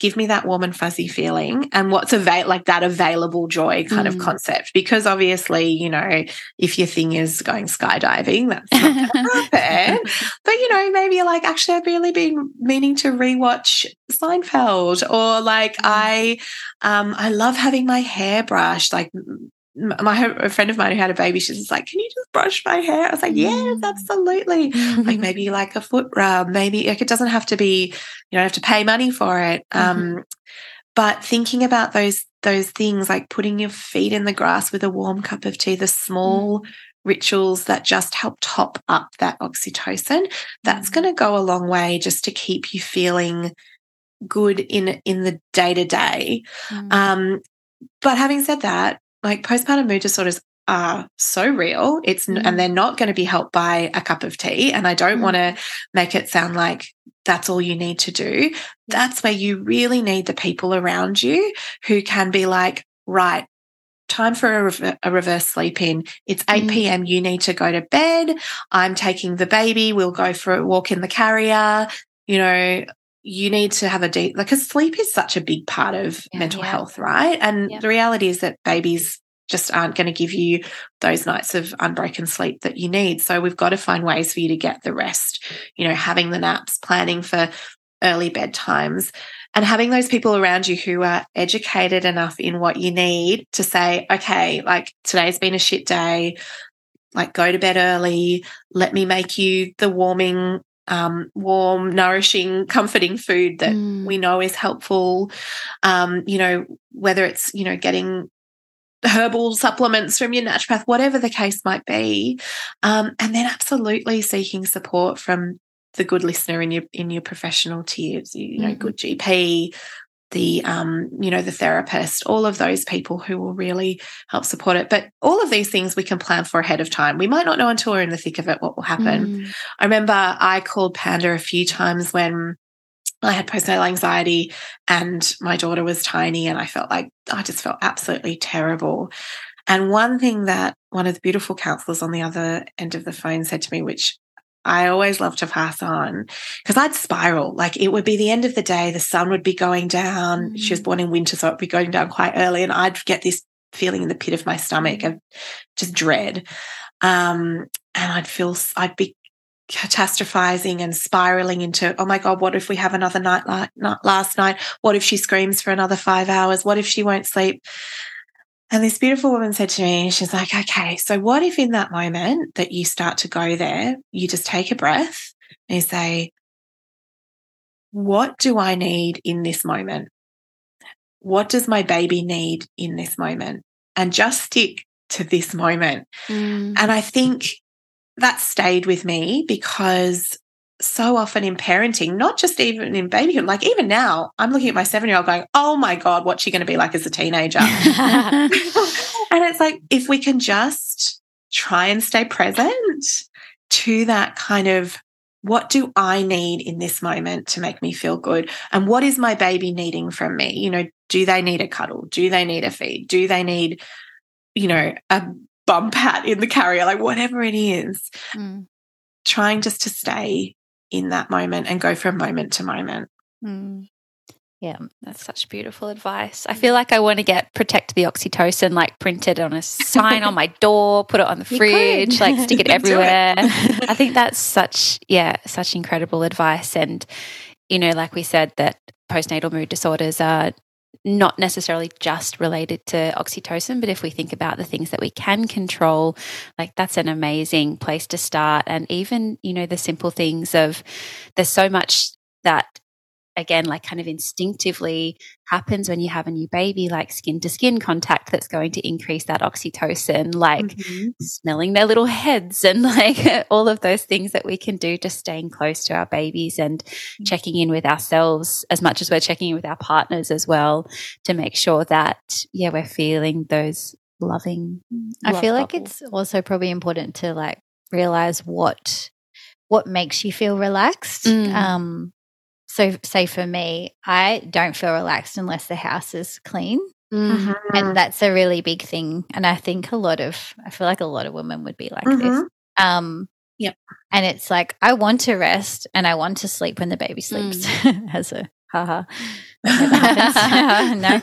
give me that warm and fuzzy feeling and what's avail like that available joy kind mm. of concept because obviously you know if your thing is going skydiving that's not happen but you know maybe you're like actually i've really been meaning to rewatch seinfeld or like mm. i um i love having my hair brushed like my a friend of mine who had a baby, she's just like, "Can you just brush my hair?" I was like, "Yes, mm. absolutely." like maybe like a foot rub, maybe like it doesn't have to be, you don't have to pay money for it. Mm-hmm. Um, but thinking about those those things, like putting your feet in the grass with a warm cup of tea, the small mm. rituals that just help top up that oxytocin, that's mm. going to go a long way just to keep you feeling good in in the day to day. But having said that, like postpartum mood disorders are so real. It's mm. and they're not going to be helped by a cup of tea. And I don't mm. want to make it sound like that's all you need to do. That's where you really need the people around you who can be like, right, time for a, a reverse sleep in. It's 8 mm. p.m. You need to go to bed. I'm taking the baby. We'll go for a walk in the carrier. You know, you need to have a deep like because sleep is such a big part of yeah, mental yeah. health right and yeah. the reality is that babies just aren't going to give you those nights of unbroken sleep that you need so we've got to find ways for you to get the rest you know having the naps planning for early bedtimes and having those people around you who are educated enough in what you need to say okay like today's been a shit day like go to bed early let me make you the warming um, warm, nourishing, comforting food that mm. we know is helpful. Um, you know, whether it's, you know, getting herbal supplements from your naturopath, whatever the case might be. Um, and then absolutely seeking support from the good listener in your in your professional tiers, you know, mm. good GP, the um, you know the therapist all of those people who will really help support it but all of these things we can plan for ahead of time we might not know until we're in the thick of it what will happen mm. i remember i called panda a few times when I had postnatal anxiety and my daughter was tiny and I felt like I just felt absolutely terrible. And one thing that one of the beautiful counselors on the other end of the phone said to me, which I always love to pass on because I'd spiral. Like it would be the end of the day, the sun would be going down. She was mm. born in winter, so it'd be going down quite early, and I'd get this feeling in the pit of my stomach of just dread. Um, and I'd feel, I'd be catastrophizing and spiraling into, oh my God, what if we have another night like last night? What if she screams for another five hours? What if she won't sleep? And this beautiful woman said to me, she's like, okay, so what if in that moment that you start to go there, you just take a breath and you say, what do I need in this moment? What does my baby need in this moment? And just stick to this moment. Mm. And I think that stayed with me because so often in parenting, not just even in babyhood, like even now, I'm looking at my seven year old going, oh my God, what's she going to be like as a teenager? and it's like, if we can just try and stay present to that kind of what do I need in this moment to make me feel good? And what is my baby needing from me? You know, do they need a cuddle? Do they need a feed? Do they need, you know, a bum pat in the carrier? Like whatever it is. Mm. Trying just to stay in that moment and go from moment to moment. Mm. Yeah, that's such beautiful advice. I feel like I want to get protect the oxytocin like printed on a sign on my door, put it on the fridge, like stick it everywhere. It. I think that's such yeah, such incredible advice and you know, like we said that postnatal mood disorders are not necessarily just related to oxytocin, but if we think about the things that we can control, like that's an amazing place to start. And even, you know, the simple things of there's so much that again, like kind of instinctively happens when you have a new baby, like skin to skin contact that's going to increase that oxytocin, like mm-hmm. smelling their little heads and like all of those things that we can do just staying close to our babies and mm-hmm. checking in with ourselves as much as we're checking in with our partners as well to make sure that, yeah, we're feeling those loving. I feel like it's also probably important to like realize what what makes you feel relaxed. Mm. Um, so, say for me, I don't feel relaxed unless the house is clean. Mm-hmm. And that's a really big thing. And I think a lot of, I feel like a lot of women would be like mm-hmm. this. Um, yep. And it's like, I want to rest and I want to sleep when the baby sleeps, mm. as a haha. no.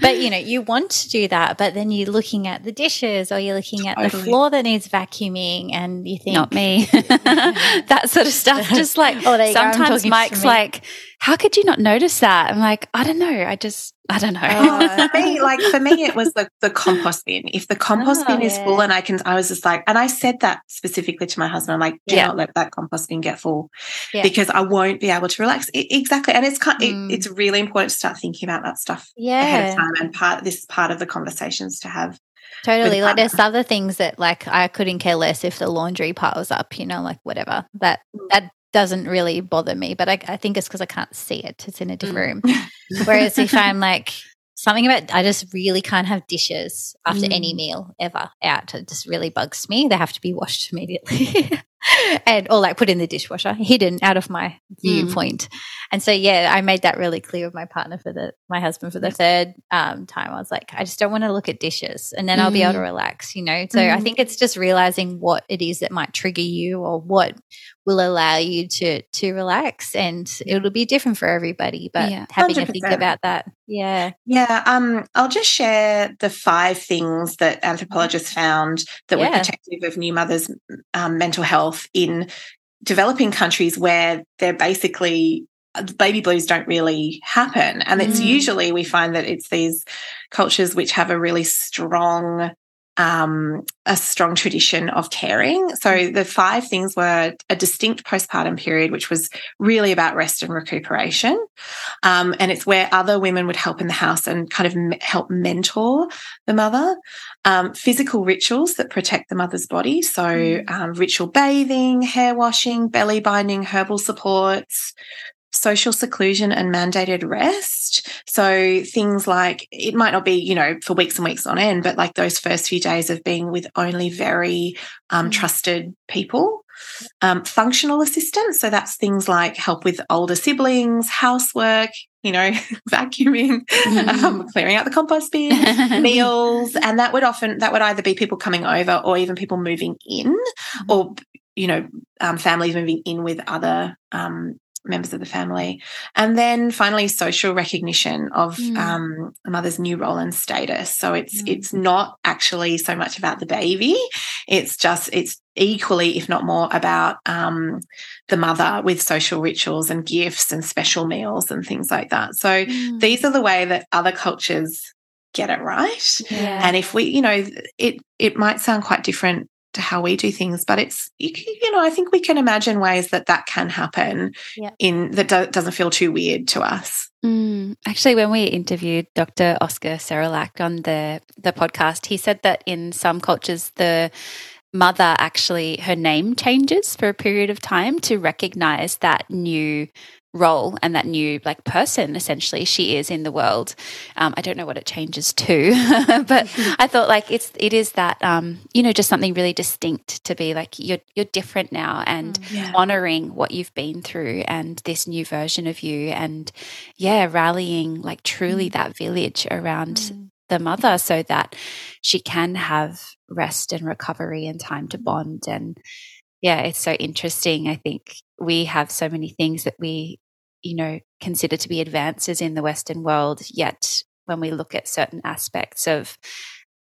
But you know, you want to do that, but then you're looking at the dishes or you're looking at the floor that needs vacuuming and you think Not me. that sort of stuff. Just like oh, sometimes Mike's like, How could you not notice that? I'm like, I don't know. I just I don't know. Uh, for me, like for me, it was the, the compost bin. If the compost oh, bin is full, and I can, I was just like, and I said that specifically to my husband. I'm like, do yeah. not let that compost bin get full, yeah. because I won't be able to relax. It, exactly, and it's kind, mm. it, it's really important to start thinking about that stuff yeah. ahead of time, and part this is part of the conversations to have. Totally. Like there's other things that like I couldn't care less if the laundry pile piles up, you know, like whatever. That mm. that doesn't really bother me, but I, I think it's because I can't see it. It's in a different mm. room. Whereas if I'm like something about, I just really can't have dishes after mm. any meal ever out. It just really bugs me. They have to be washed immediately. and or like put in the dishwasher, hidden out of my viewpoint. Mm. And so yeah, I made that really clear with my partner for the my husband for the third um, time. I was like, I just don't want to look at dishes, and then mm. I'll be able to mm. relax. You know, so mm. I think it's just realizing what it is that might trigger you, or what will allow you to to relax, and it'll be different for everybody. But yeah. having 100%. a think about that, yeah, yeah. Um, I'll just share the five things that anthropologists found that yeah. were protective of new mothers' um, mental health in developing countries where they're basically baby blues don't really happen. And it's mm. usually we find that it's these cultures which have a really strong um, a strong tradition of caring. So mm. the five things were a distinct postpartum period, which was really about rest and recuperation. Um, and it's where other women would help in the house and kind of help mentor the mother. Um, physical rituals that protect the mother's body. So mm. um, ritual bathing, hair washing, belly binding, herbal supports, social seclusion and mandated rest. So things like it might not be, you know, for weeks and weeks on end, but like those first few days of being with only very um, mm. trusted people. Um, functional assistance. So that's things like help with older siblings, housework, you know, vacuuming, mm. um, clearing out the compost bin, meals. And that would often, that would either be people coming over or even people moving in mm. or, you know, um, families moving in with other um, members of the family. And then finally, social recognition of mm. um, a mother's new role and status. So it's mm. it's not actually so much about the baby. It's just it's equally, if not more, about um, the mother with social rituals and gifts and special meals and things like that. So mm. these are the way that other cultures get it right. Yeah. And if we, you know, it it might sound quite different to how we do things but it's you know i think we can imagine ways that that can happen yeah. in that do, doesn't feel too weird to us mm. actually when we interviewed dr oscar serrallach on the the podcast he said that in some cultures the mother actually her name changes for a period of time to recognize that new role and that new like person essentially she is in the world um, i don't know what it changes to but i thought like it's it is that um, you know just something really distinct to be like you're you're different now and mm, yeah. honoring what you've been through and this new version of you and yeah rallying like truly mm. that village around mm. the mother so that she can have rest and recovery and time to bond and yeah, it's so interesting. I think we have so many things that we you know, consider to be advances in the Western world. Yet, when we look at certain aspects of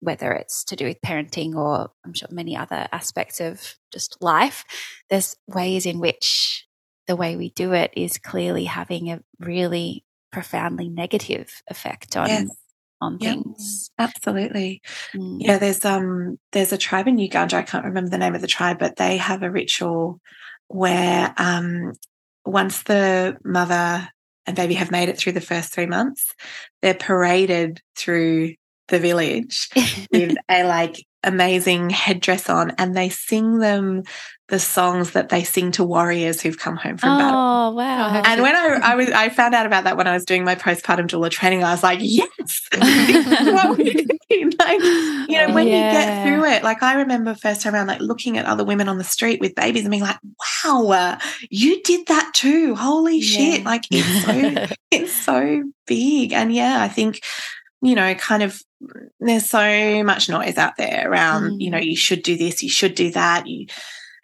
whether it's to do with parenting or I'm sure many other aspects of just life, there's ways in which the way we do it is clearly having a really profoundly negative effect on yes. on yep. things. Absolutely. Mm. Yeah, there's um there's a tribe in Uganda, I can't remember the name of the tribe, but they have a ritual where um once the mother and baby have made it through the first three months, they're paraded through the village with a like amazing headdress on and they sing them the songs that they sing to warriors who've come home from oh, battle. Oh wow. And when I, I was I found out about that when I was doing my postpartum doula training, I was like, yes, what we're. Like, you know, when yeah. you get through it, like I remember first time around, like looking at other women on the street with babies and being like, wow, uh, you did that too. Holy yeah. shit. Like it's so it's so big. And yeah, I think you know, kind of there's so much noise out there around, mm. you know, you should do this, you should do that, you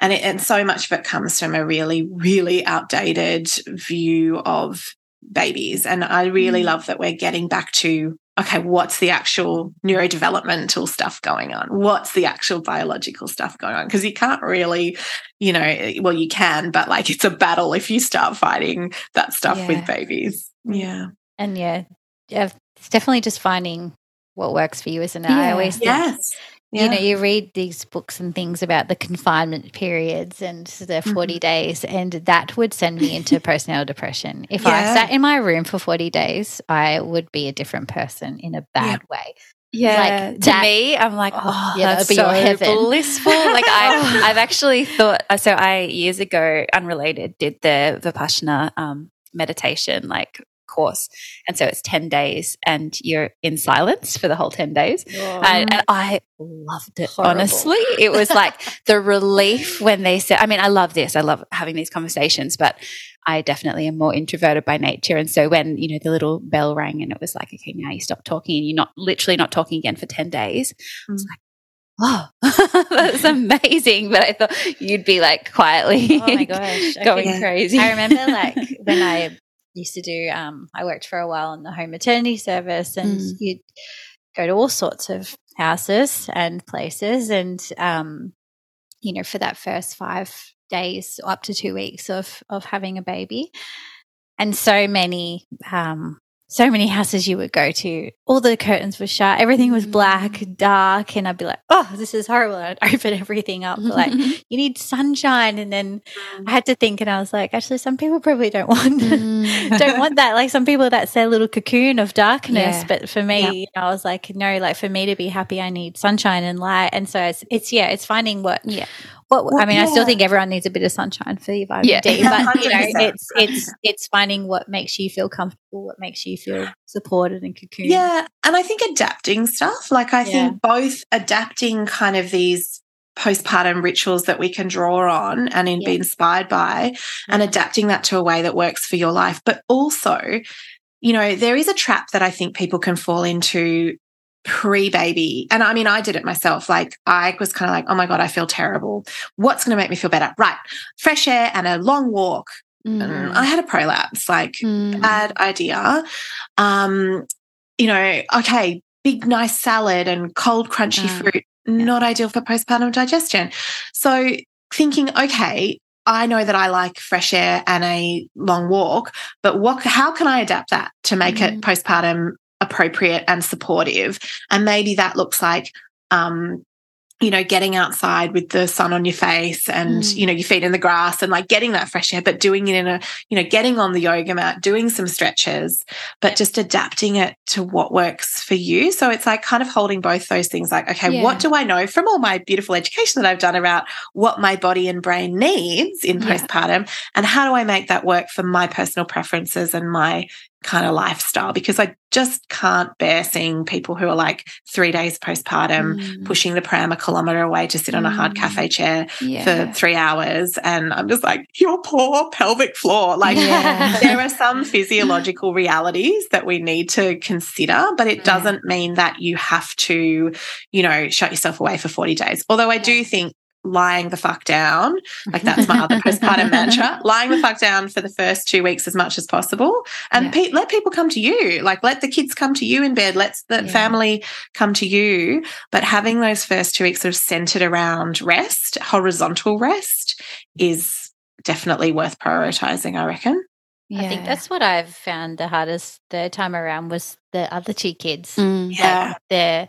and it, and so much of it comes from a really really outdated view of babies and I really mm. love that we're getting back to okay, what's the actual neurodevelopmental stuff going on? What's the actual biological stuff going on? Because you can't really, you know, well, you can, but like it's a battle if you start fighting that stuff yeah. with babies. Yeah. And yeah, yeah, it's definitely just finding what works for you, isn't it? Yeah. I always think, yes. Yeah. You know, you read these books and things about the confinement periods and the 40 mm-hmm. days, and that would send me into postnatal depression. If yeah. I sat in my room for 40 days, I would be a different person in a bad yeah. way. Yeah, like to that, me, I'm like, oh, oh yeah, that's so blissful. like I, I've actually thought. So I years ago, unrelated, did the Vipassana um, meditation like course. And so it's 10 days and you're in silence for the whole 10 days. And, and, I loved it, Horrible. honestly. It was like the relief when they said, I mean, I love this. I love having these conversations, but I definitely am more introverted by nature. And so when, you know, the little bell rang and it was like, okay, now you stop talking and you're not literally not talking again for 10 days. Mm. like, oh, that's amazing. But I thought you'd be like quietly oh my gosh, going okay. crazy. I remember like when I used to do um, i worked for a while in the home maternity service and mm. you'd go to all sorts of houses and places and um, you know for that first five days up to two weeks of of having a baby and so many um, so many houses you would go to, all the curtains were shut, everything was black, mm. dark, and I'd be like, "Oh, this is horrible." And I'd open everything up, like you need sunshine, and then I had to think, and I was like, actually, some people probably don't want mm. don't want that. Like some people, that's their little cocoon of darkness, yeah. but for me, you know, I was like, no, like for me to be happy, I need sunshine and light, and so it's, it's yeah, it's finding what yeah well, well, I mean, yeah. I still think everyone needs a bit of sunshine for your vitamin yeah. D, but you know, it's it's it's finding what makes you feel comfortable, what makes you feel supported and cocooned. Yeah, and I think adapting stuff. Like I yeah. think both adapting kind of these postpartum rituals that we can draw on and in, be inspired by, and adapting that to a way that works for your life, but also. You know, there is a trap that I think people can fall into pre baby. And I mean, I did it myself. Like, I was kind of like, oh my God, I feel terrible. What's going to make me feel better? Right. Fresh air and a long walk. Mm. I had a prolapse, like, mm. bad idea. Um, you know, okay, big, nice salad and cold, crunchy fruit, not ideal for postpartum digestion. So, thinking, okay, I know that I like fresh air and a long walk, but what how can I adapt that to make mm. it postpartum appropriate and supportive. And maybe that looks like, um, you know, getting outside with the sun on your face and, mm. you know, your feet in the grass and like getting that fresh air, but doing it in a, you know, getting on the yoga mat, doing some stretches, but just adapting it to what works for you. So it's like kind of holding both those things like, okay, yeah. what do I know from all my beautiful education that I've done about what my body and brain needs in yeah. postpartum? And how do I make that work for my personal preferences and my kind of lifestyle because I just can't bear seeing people who are like three days postpartum mm. pushing the pram a kilometer away to sit on a hard cafe mm. chair yeah. for three hours. And I'm just like, your poor pelvic floor. Like, yeah. there are some physiological realities that we need to consider, but it doesn't mean that you have to, you know, shut yourself away for 40 days. Although I do think lying the fuck down. Like that's my other postpartum mantra. Lying the fuck down for the first two weeks as much as possible, and yeah. pe- let people come to you. Like let the kids come to you in bed. Let the yeah. family come to you. But having those first two weeks sort of centered around rest, horizontal rest, is definitely worth prioritizing. I reckon. Yeah. I think that's what I've found the hardest third time around was the other two kids. Mm. Yeah, like they're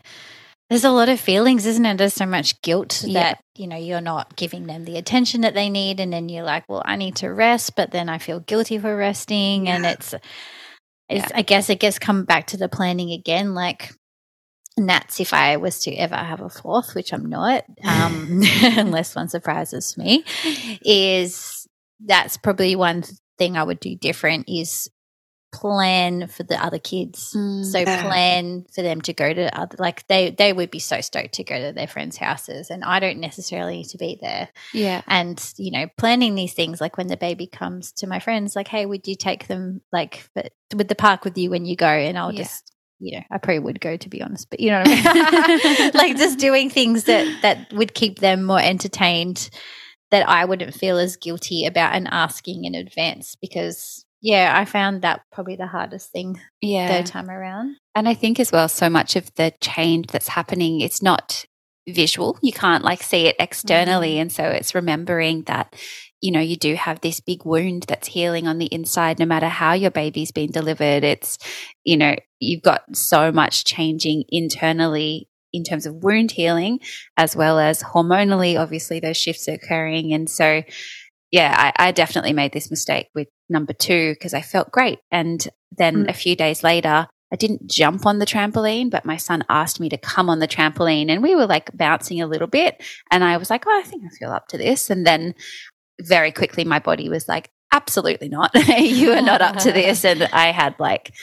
there's a lot of feelings, isn't it? There's so much guilt yeah. that, you know, you're not giving them the attention that they need. And then you're like, well, I need to rest, but then I feel guilty for resting. Yeah. And it's, it's yeah. I guess it gets come back to the planning again. Like, and that's if I was to ever have a fourth, which I'm not, um, unless one surprises me, is that's probably one thing I would do different is plan for the other kids. Mm, so yeah. plan for them to go to other like they they would be so stoked to go to their friends' houses and I don't necessarily need to be there. Yeah. And you know, planning these things like when the baby comes to my friends like hey, would you take them like with the park with you when you go and I'll yeah. just you know, I probably would go to be honest, but you know what I mean? like just doing things that, that would keep them more entertained that I wouldn't feel as guilty about and asking in advance because yeah, I found that probably the hardest thing yeah. third time around. And I think as well, so much of the change that's happening, it's not visual. You can't like see it externally. Mm. And so it's remembering that, you know, you do have this big wound that's healing on the inside, no matter how your baby's been delivered. It's, you know, you've got so much changing internally in terms of wound healing, as well as hormonally, obviously, those shifts are occurring. And so, yeah, I, I definitely made this mistake with number two because I felt great. And then mm. a few days later, I didn't jump on the trampoline, but my son asked me to come on the trampoline and we were like bouncing a little bit. And I was like, oh, I think I feel up to this. And then very quickly, my body was like, absolutely not. you are not up to this. And I had like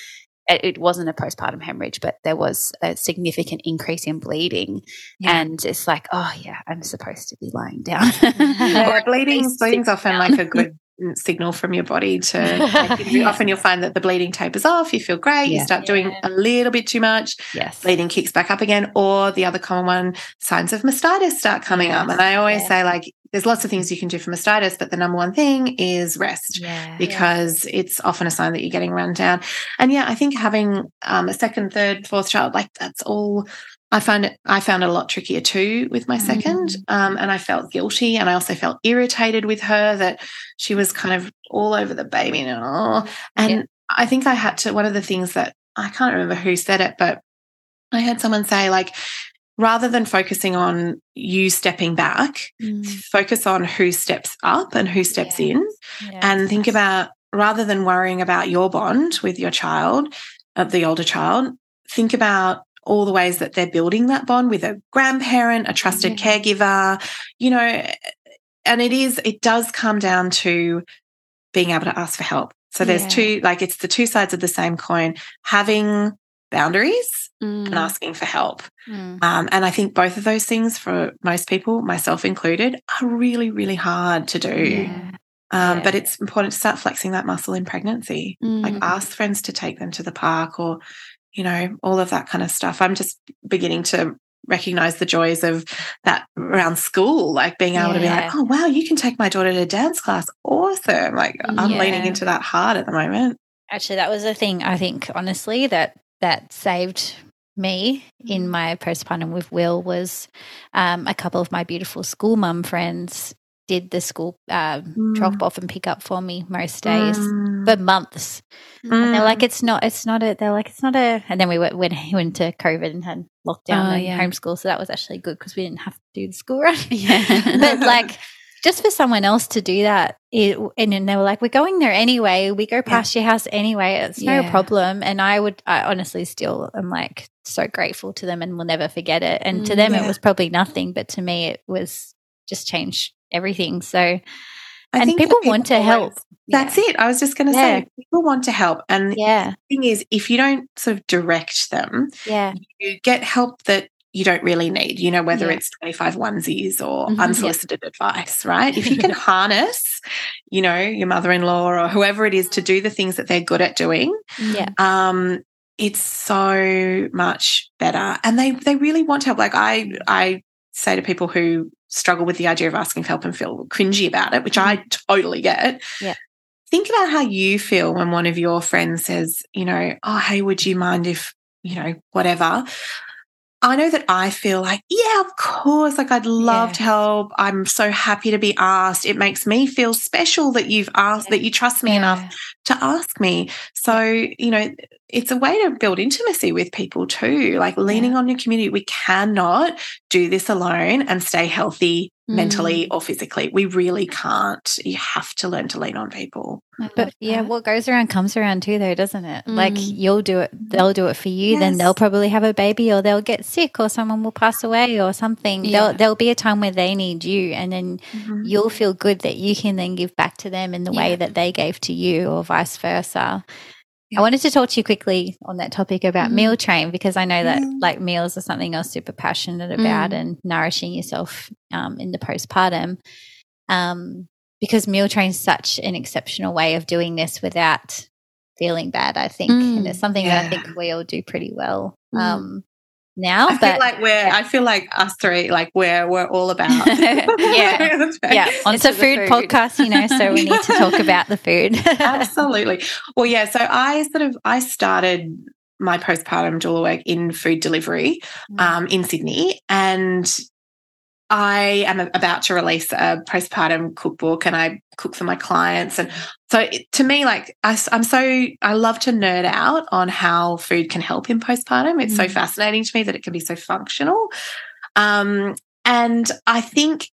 it wasn't a postpartum hemorrhage, but there was a significant increase in bleeding. Yeah. And it's like, oh, yeah, I'm supposed to be lying down. yeah, bleeding, bleeding's often like a good signal from your body to like, often you'll find that the bleeding tapers off you feel great yeah. you start doing a little bit too much yes bleeding kicks back up again or the other common one signs of mastitis start coming yes. up and i always say like there's lots of things you can do for mastitis, but the number one thing is rest yeah, because yeah. it's often a sign that you're getting run down. And yeah, I think having um, a second, third, fourth child, like that's all. I find it. I found it a lot trickier too with my 2nd mm. um, and I felt guilty, and I also felt irritated with her that she was kind of all over the baby and all. And yeah. I think I had to. One of the things that I can't remember who said it, but I heard someone say like rather than focusing on you stepping back, mm. focus on who steps up and who steps yeah. in. Yeah. And think about rather than worrying about your bond with your child, uh, the older child, think about all the ways that they're building that bond with a grandparent, a trusted yeah. caregiver, you know, and it is, it does come down to being able to ask for help. So there's two, like it's the two sides of the same coin. Having boundaries mm. and asking for help. Mm. Um, and I think both of those things for most people, myself included, are really, really hard to do. Yeah. Um, yeah. But it's important to start flexing that muscle in pregnancy. Mm. Like ask friends to take them to the park or, you know, all of that kind of stuff. I'm just beginning to recognize the joys of that around school, like being able yeah. to be like, oh, wow, you can take my daughter to dance class. Awesome. Like I'm leaning into that hard at the moment. Actually, that was a thing I think, honestly, that that saved me in mm-hmm. my postpartum with Will was um, a couple of my beautiful school mum friends did the school uh, mm. drop off and pick up for me most days mm. for months. Mm. And they're like, it's not, it's not a, they're like, it's not a, and then we went, went into COVID and had lockdown oh, and yeah. homeschool. So that was actually good because we didn't have to do the school run. Yeah. but like, just for someone else to do that, it, and then they were like, "We're going there anyway. We go past yeah. your house anyway. It's no yeah. problem." And I would, I honestly still am like so grateful to them, and will never forget it. And to them, it was probably nothing, but to me, it was just changed everything. So, I and people, people, want to help. That's it. I was just going to say, people want to help, and yeah. the thing is, if you don't sort of direct them, yeah, you get help that you don't really need, you know, whether yeah. it's 25 onesies or mm-hmm, unsolicited advice, right? If you can harness, you know, your mother in law or whoever it is to do the things that they're good at doing, yeah. um, it's so much better. And they they really want to help. Like I I say to people who struggle with the idea of asking for help and feel cringy about it, which I mm-hmm. totally get. Yeah. Think about how you feel when one of your friends says, you know, oh, hey, would you mind if, you know, whatever. I know that I feel like, yeah, of course. Like, I'd love to help. I'm so happy to be asked. It makes me feel special that you've asked, yeah. that you trust me yeah. enough to ask me. So, you know, it's a way to build intimacy with people too, like leaning yeah. on your community. We cannot do this alone and stay healthy mentally mm. or physically. We really can't. You have to learn to lean on people. But yeah, what goes around comes around too, though, doesn't it? Mm. Like you'll do it, they'll do it for you, yes. then they'll probably have a baby or they'll get sick or someone will pass away or something. Yeah. There'll, there'll be a time where they need you and then mm-hmm. you'll feel good that you can then give back to them in the yeah. way that they gave to you or vice versa. I wanted to talk to you quickly on that topic about mm. meal train because I know that mm. like meals are something was super passionate about mm. and nourishing yourself um, in the postpartum. Um, because meal train is such an exceptional way of doing this without feeling bad, I think. Mm, and it's something yeah. that I think we all do pretty well. Mm. Um, now. I but, feel like we're. Yeah. I feel like us three, like we're we're all about. yeah, yeah. It's a food, food, podcast, you know, so we need to talk about the food. Absolutely. Well, yeah. So I sort of I started my postpartum doula work in food delivery mm. um, in Sydney, and I am about to release a postpartum cookbook and I cook for my clients. And so to me, like I, am so, I love to nerd out on how food can help in postpartum. It's mm. so fascinating to me that it can be so functional. Um, and I think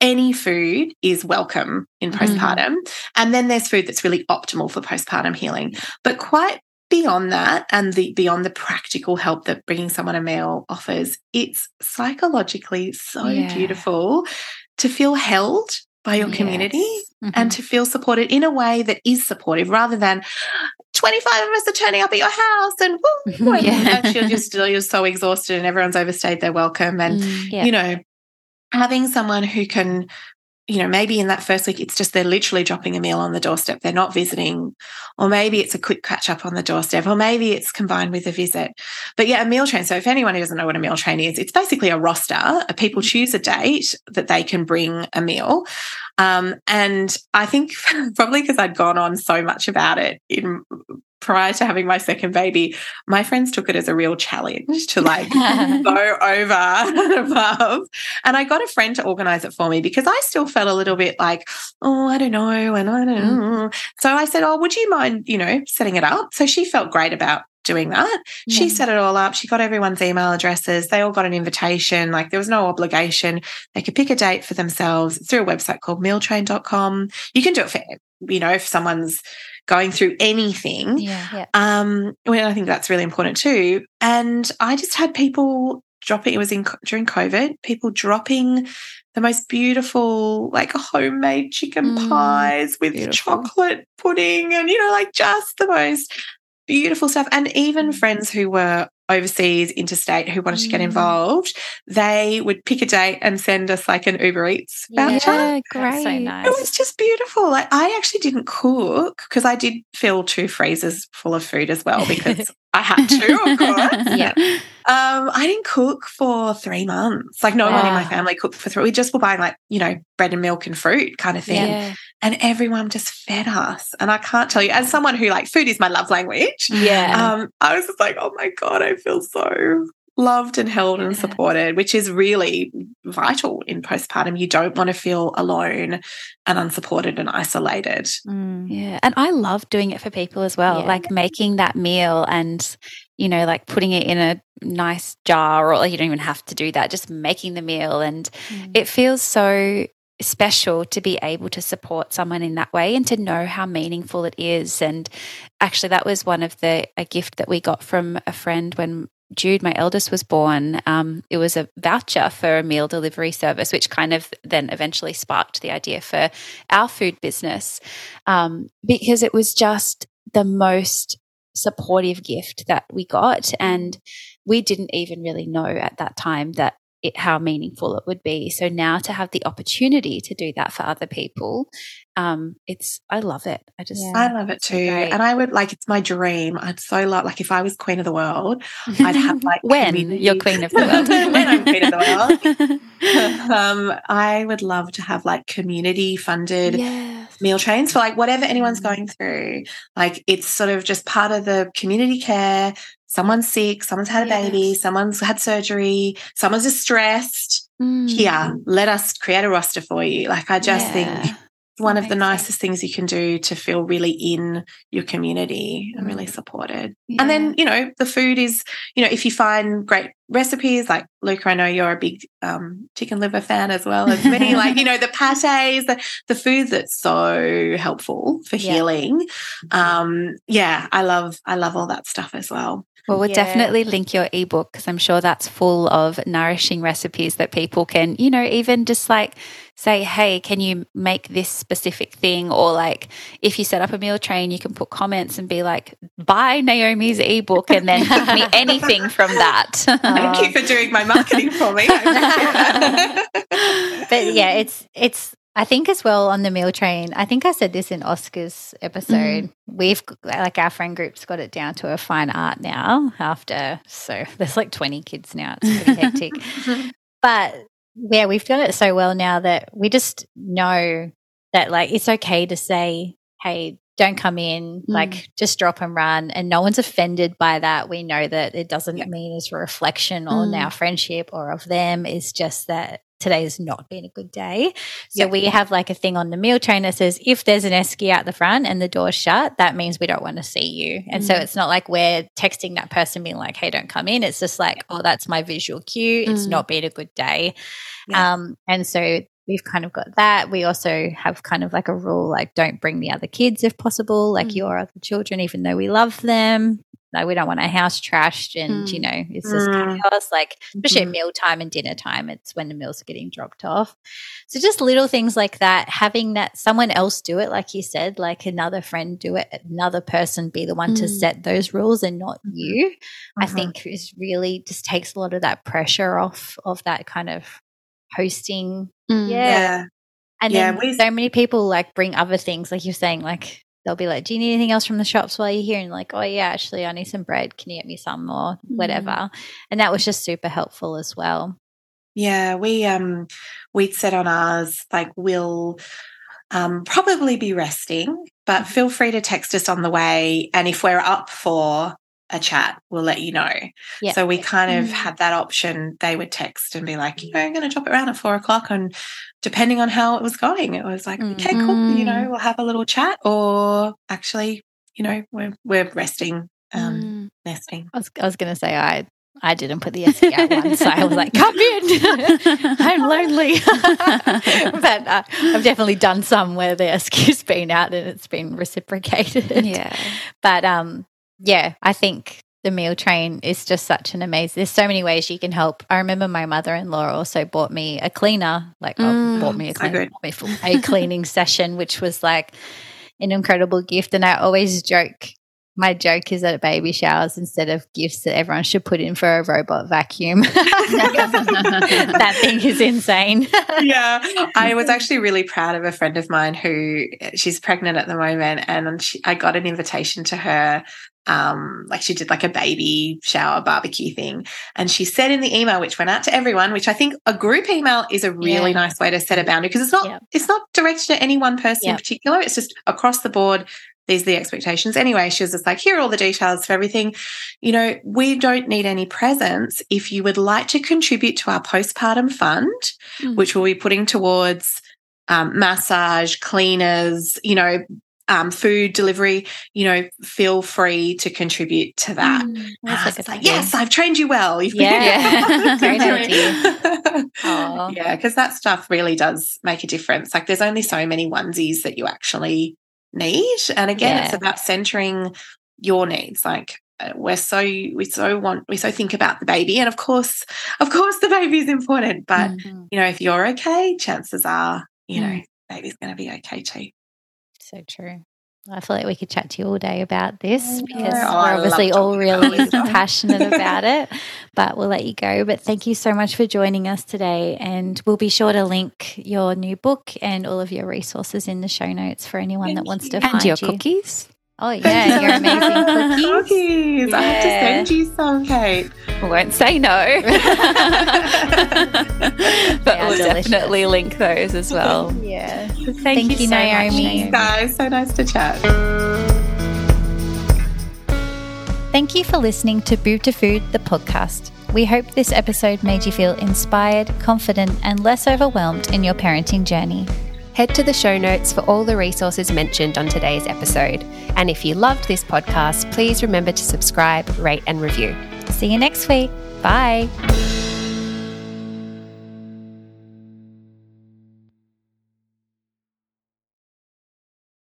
any food is welcome in mm-hmm. postpartum. Mm. And then there's food that's really optimal for postpartum healing. But quite beyond that and the beyond the practical help that bringing someone a meal offers it's psychologically so yeah. beautiful to feel held by your yes. community mm-hmm. and to feel supported in a way that is supportive rather than 25 of us are turning up at your house and woo, yeah. you're just you're so exhausted and everyone's overstayed their welcome and mm, yeah. you know having someone who can you know, maybe in that first week, it's just they're literally dropping a meal on the doorstep. They're not visiting. Or maybe it's a quick catch up on the doorstep. Or maybe it's combined with a visit. But yeah, a meal train. So if anyone who doesn't know what a meal train is, it's basically a roster. People choose a date that they can bring a meal. Um, and I think probably because I'd gone on so much about it in prior to having my second baby, my friends took it as a real challenge to like go over and above. And I got a friend to organize it for me because I still felt a little bit like, oh, I don't know. And I don't mm. know. So I said, oh, would you mind, you know, setting it up? So she felt great about doing that. Yeah. She set it all up. She got everyone's email addresses. They all got an invitation. Like there was no obligation. They could pick a date for themselves through a website called mealtrain.com. You can do it for, you know, if someone's going through anything. Yeah. yeah. Um, well, I think that's really important too. And I just had people dropping, it was in during COVID, people dropping the most beautiful, like homemade chicken mm, pies with beautiful. chocolate pudding and, you know, like just the most beautiful stuff. And even friends who were overseas, interstate, who wanted to get mm. involved, they would pick a date and send us like an Uber Eats voucher. Yeah, great. so nice. It was just beautiful. Like I actually didn't cook because I did fill two freezers full of food as well because I had to, of course. yeah. Um, I didn't cook for three months. Like no one in my family cooked for three. We just were buying like, you know, bread and milk and fruit kind of thing. Yeah. And everyone just fed us. And I can't tell you, as someone who like food is my love language. Yeah. Um, I was just like, oh my God, I feel so loved and held and supported, which is really vital in postpartum. You don't want to feel alone and unsupported and isolated. Mm. Yeah. And I love doing it for people as well, yeah. like making that meal and, you know, like putting it in a nice jar, or you don't even have to do that, just making the meal. And mm. it feels so special to be able to support someone in that way and to know how meaningful it is and actually that was one of the a gift that we got from a friend when Jude, my eldest, was born, um, it was a voucher for a meal delivery service, which kind of then eventually sparked the idea for our food business um, because it was just the most supportive gift that we got. And we didn't even really know at that time that it, how meaningful it would be. So now to have the opportunity to do that for other people, um, it's I love it. I just yeah, I love it too, and I would like it's my dream. I'd so love like if I was queen of the world, I'd have like when community. you're queen of the world. when I'm queen of the world, um, I would love to have like community funded. Yes. Meal trains for like whatever anyone's mm. going through. Like it's sort of just part of the community care someone's sick, someone's had a yes. baby, someone's had surgery, someone's distressed. Mm. Here, let us create a roster for you. Like, I just yeah. think one of the nicest things you can do to feel really in your community and really mm. supported. Yeah. And then, you know, the food is, you know, if you find great recipes, like Luca, I know you're a big um, chicken liver fan as well as me, like, you know, the pates, the, the food that's so helpful for yeah. healing. Um, yeah, I love, I love all that stuff as well. Well, we'll yeah. definitely link your ebook because I'm sure that's full of nourishing recipes that people can, you know, even just like say, hey, can you make this specific thing? Or like if you set up a meal train, you can put comments and be like, buy Naomi's ebook and then give me anything from that. Thank you for doing my marketing for me. but yeah, it's it's I think as well on the meal train, I think I said this in Oscar's episode. Mm. We've like our friend group's got it down to a fine art now after so there's like 20 kids now. It's pretty hectic. but yeah, we've done it so well now that we just know that like it's okay to say, hey, don't come in, mm. like just drop and run. And no one's offended by that. We know that it doesn't yeah. mean it's a reflection on mm. our friendship or of them. It's just that today has not been a good day. So yep. we have like a thing on the meal train that says if there's an esky out the front and the door's shut, that means we don't want to see you. And mm. so it's not like we're texting that person being like, hey, don't come in. It's just like, oh, that's my visual cue. It's mm. not been a good day. Yeah. Um, and so we've kind of got that. We also have kind of like a rule like don't bring the other kids if possible, like mm. your other children, even though we love them like we don't want our house trashed and mm. you know it's just mm. chaos like especially mm-hmm. at meal time and dinner time it's when the meals are getting dropped off so just little things like that having that someone else do it like you said like another friend do it another person be the one mm. to set those rules and not mm-hmm. you uh-huh. i think is really just takes a lot of that pressure off of that kind of hosting mm. yeah. yeah. And yeah, then we, so many people like bring other things, like you're saying, like they'll be like, "Do you need anything else from the shops while you're here?" And like, "Oh yeah, actually, I need some bread. Can you get me some or whatever?" Mm. And that was just super helpful as well. Yeah, we um we'd set on ours like we'll um, probably be resting, but mm-hmm. feel free to text us on the way. And if we're up for a chat, we'll let you know. Yep. So we kind of mm. had that option. They would text and be like, you know, I'm going to drop it around at four o'clock. And depending on how it was going, it was like, mm. okay, cool. You know, mm. we'll have a little chat or actually, you know, we're, we're resting, um, mm. nesting. I was, I was going to say, I, I didn't put the esky out once, so I was like, "Come in, I'm lonely." but uh, I've definitely done some where the esky's been out and it's been reciprocated. Yeah, but um, yeah, I think the meal train is just such an amazing. There's so many ways you can help. I remember my mother-in-law also bought me a cleaner, like oh, mm, bought me a cleaner, so a cleaning session, which was like an incredible gift. And I always joke. My joke is that baby showers, instead of gifts, that everyone should put in for a robot vacuum. that thing is insane. yeah, I was actually really proud of a friend of mine who she's pregnant at the moment, and she, I got an invitation to her um, like she did like a baby shower barbecue thing. And she said in the email, which went out to everyone, which I think a group email is a really yeah. nice way to set a boundary because it's not, yeah. it's not directed at any one person yeah. in particular. It's just across the board. These are the expectations. Anyway, she was just like, here are all the details for everything. You know, we don't need any presents. If you would like to contribute to our postpartum fund, mm. which we'll be putting towards um, massage, cleaners, you know, um, food delivery, you know, feel free to contribute to that. Mm, uh, like, like yes, I've trained you well. You've yeah, yeah, because that stuff really does make a difference. Like, there's only so many onesies that you actually need, and again, yeah. it's about centering your needs. Like, uh, we're so we so want we so think about the baby and of course of course the baby is important but mm-hmm. you know if you're okay chances are you mm. know baby's going to be okay too so true. I feel like we could chat to you all day about this because oh, we're obviously all really passionate about it. But we'll let you go. But thank you so much for joining us today. And we'll be sure to link your new book and all of your resources in the show notes for anyone thank that wants to and find your you. cookies. Oh yeah, your amazing cookies. cookies. Yeah. I have to send you some, Kate. I won't say no. but we'll delicious. definitely link those as well. yeah. Thank, Thank you, you so Naomi. Much, Guys, so nice to chat. Thank you for listening to Boob to Food, the podcast. We hope this episode made you feel inspired, confident, and less overwhelmed in your parenting journey. Head to the show notes for all the resources mentioned on today's episode. And if you loved this podcast, please remember to subscribe, rate, and review. See you next week. Bye.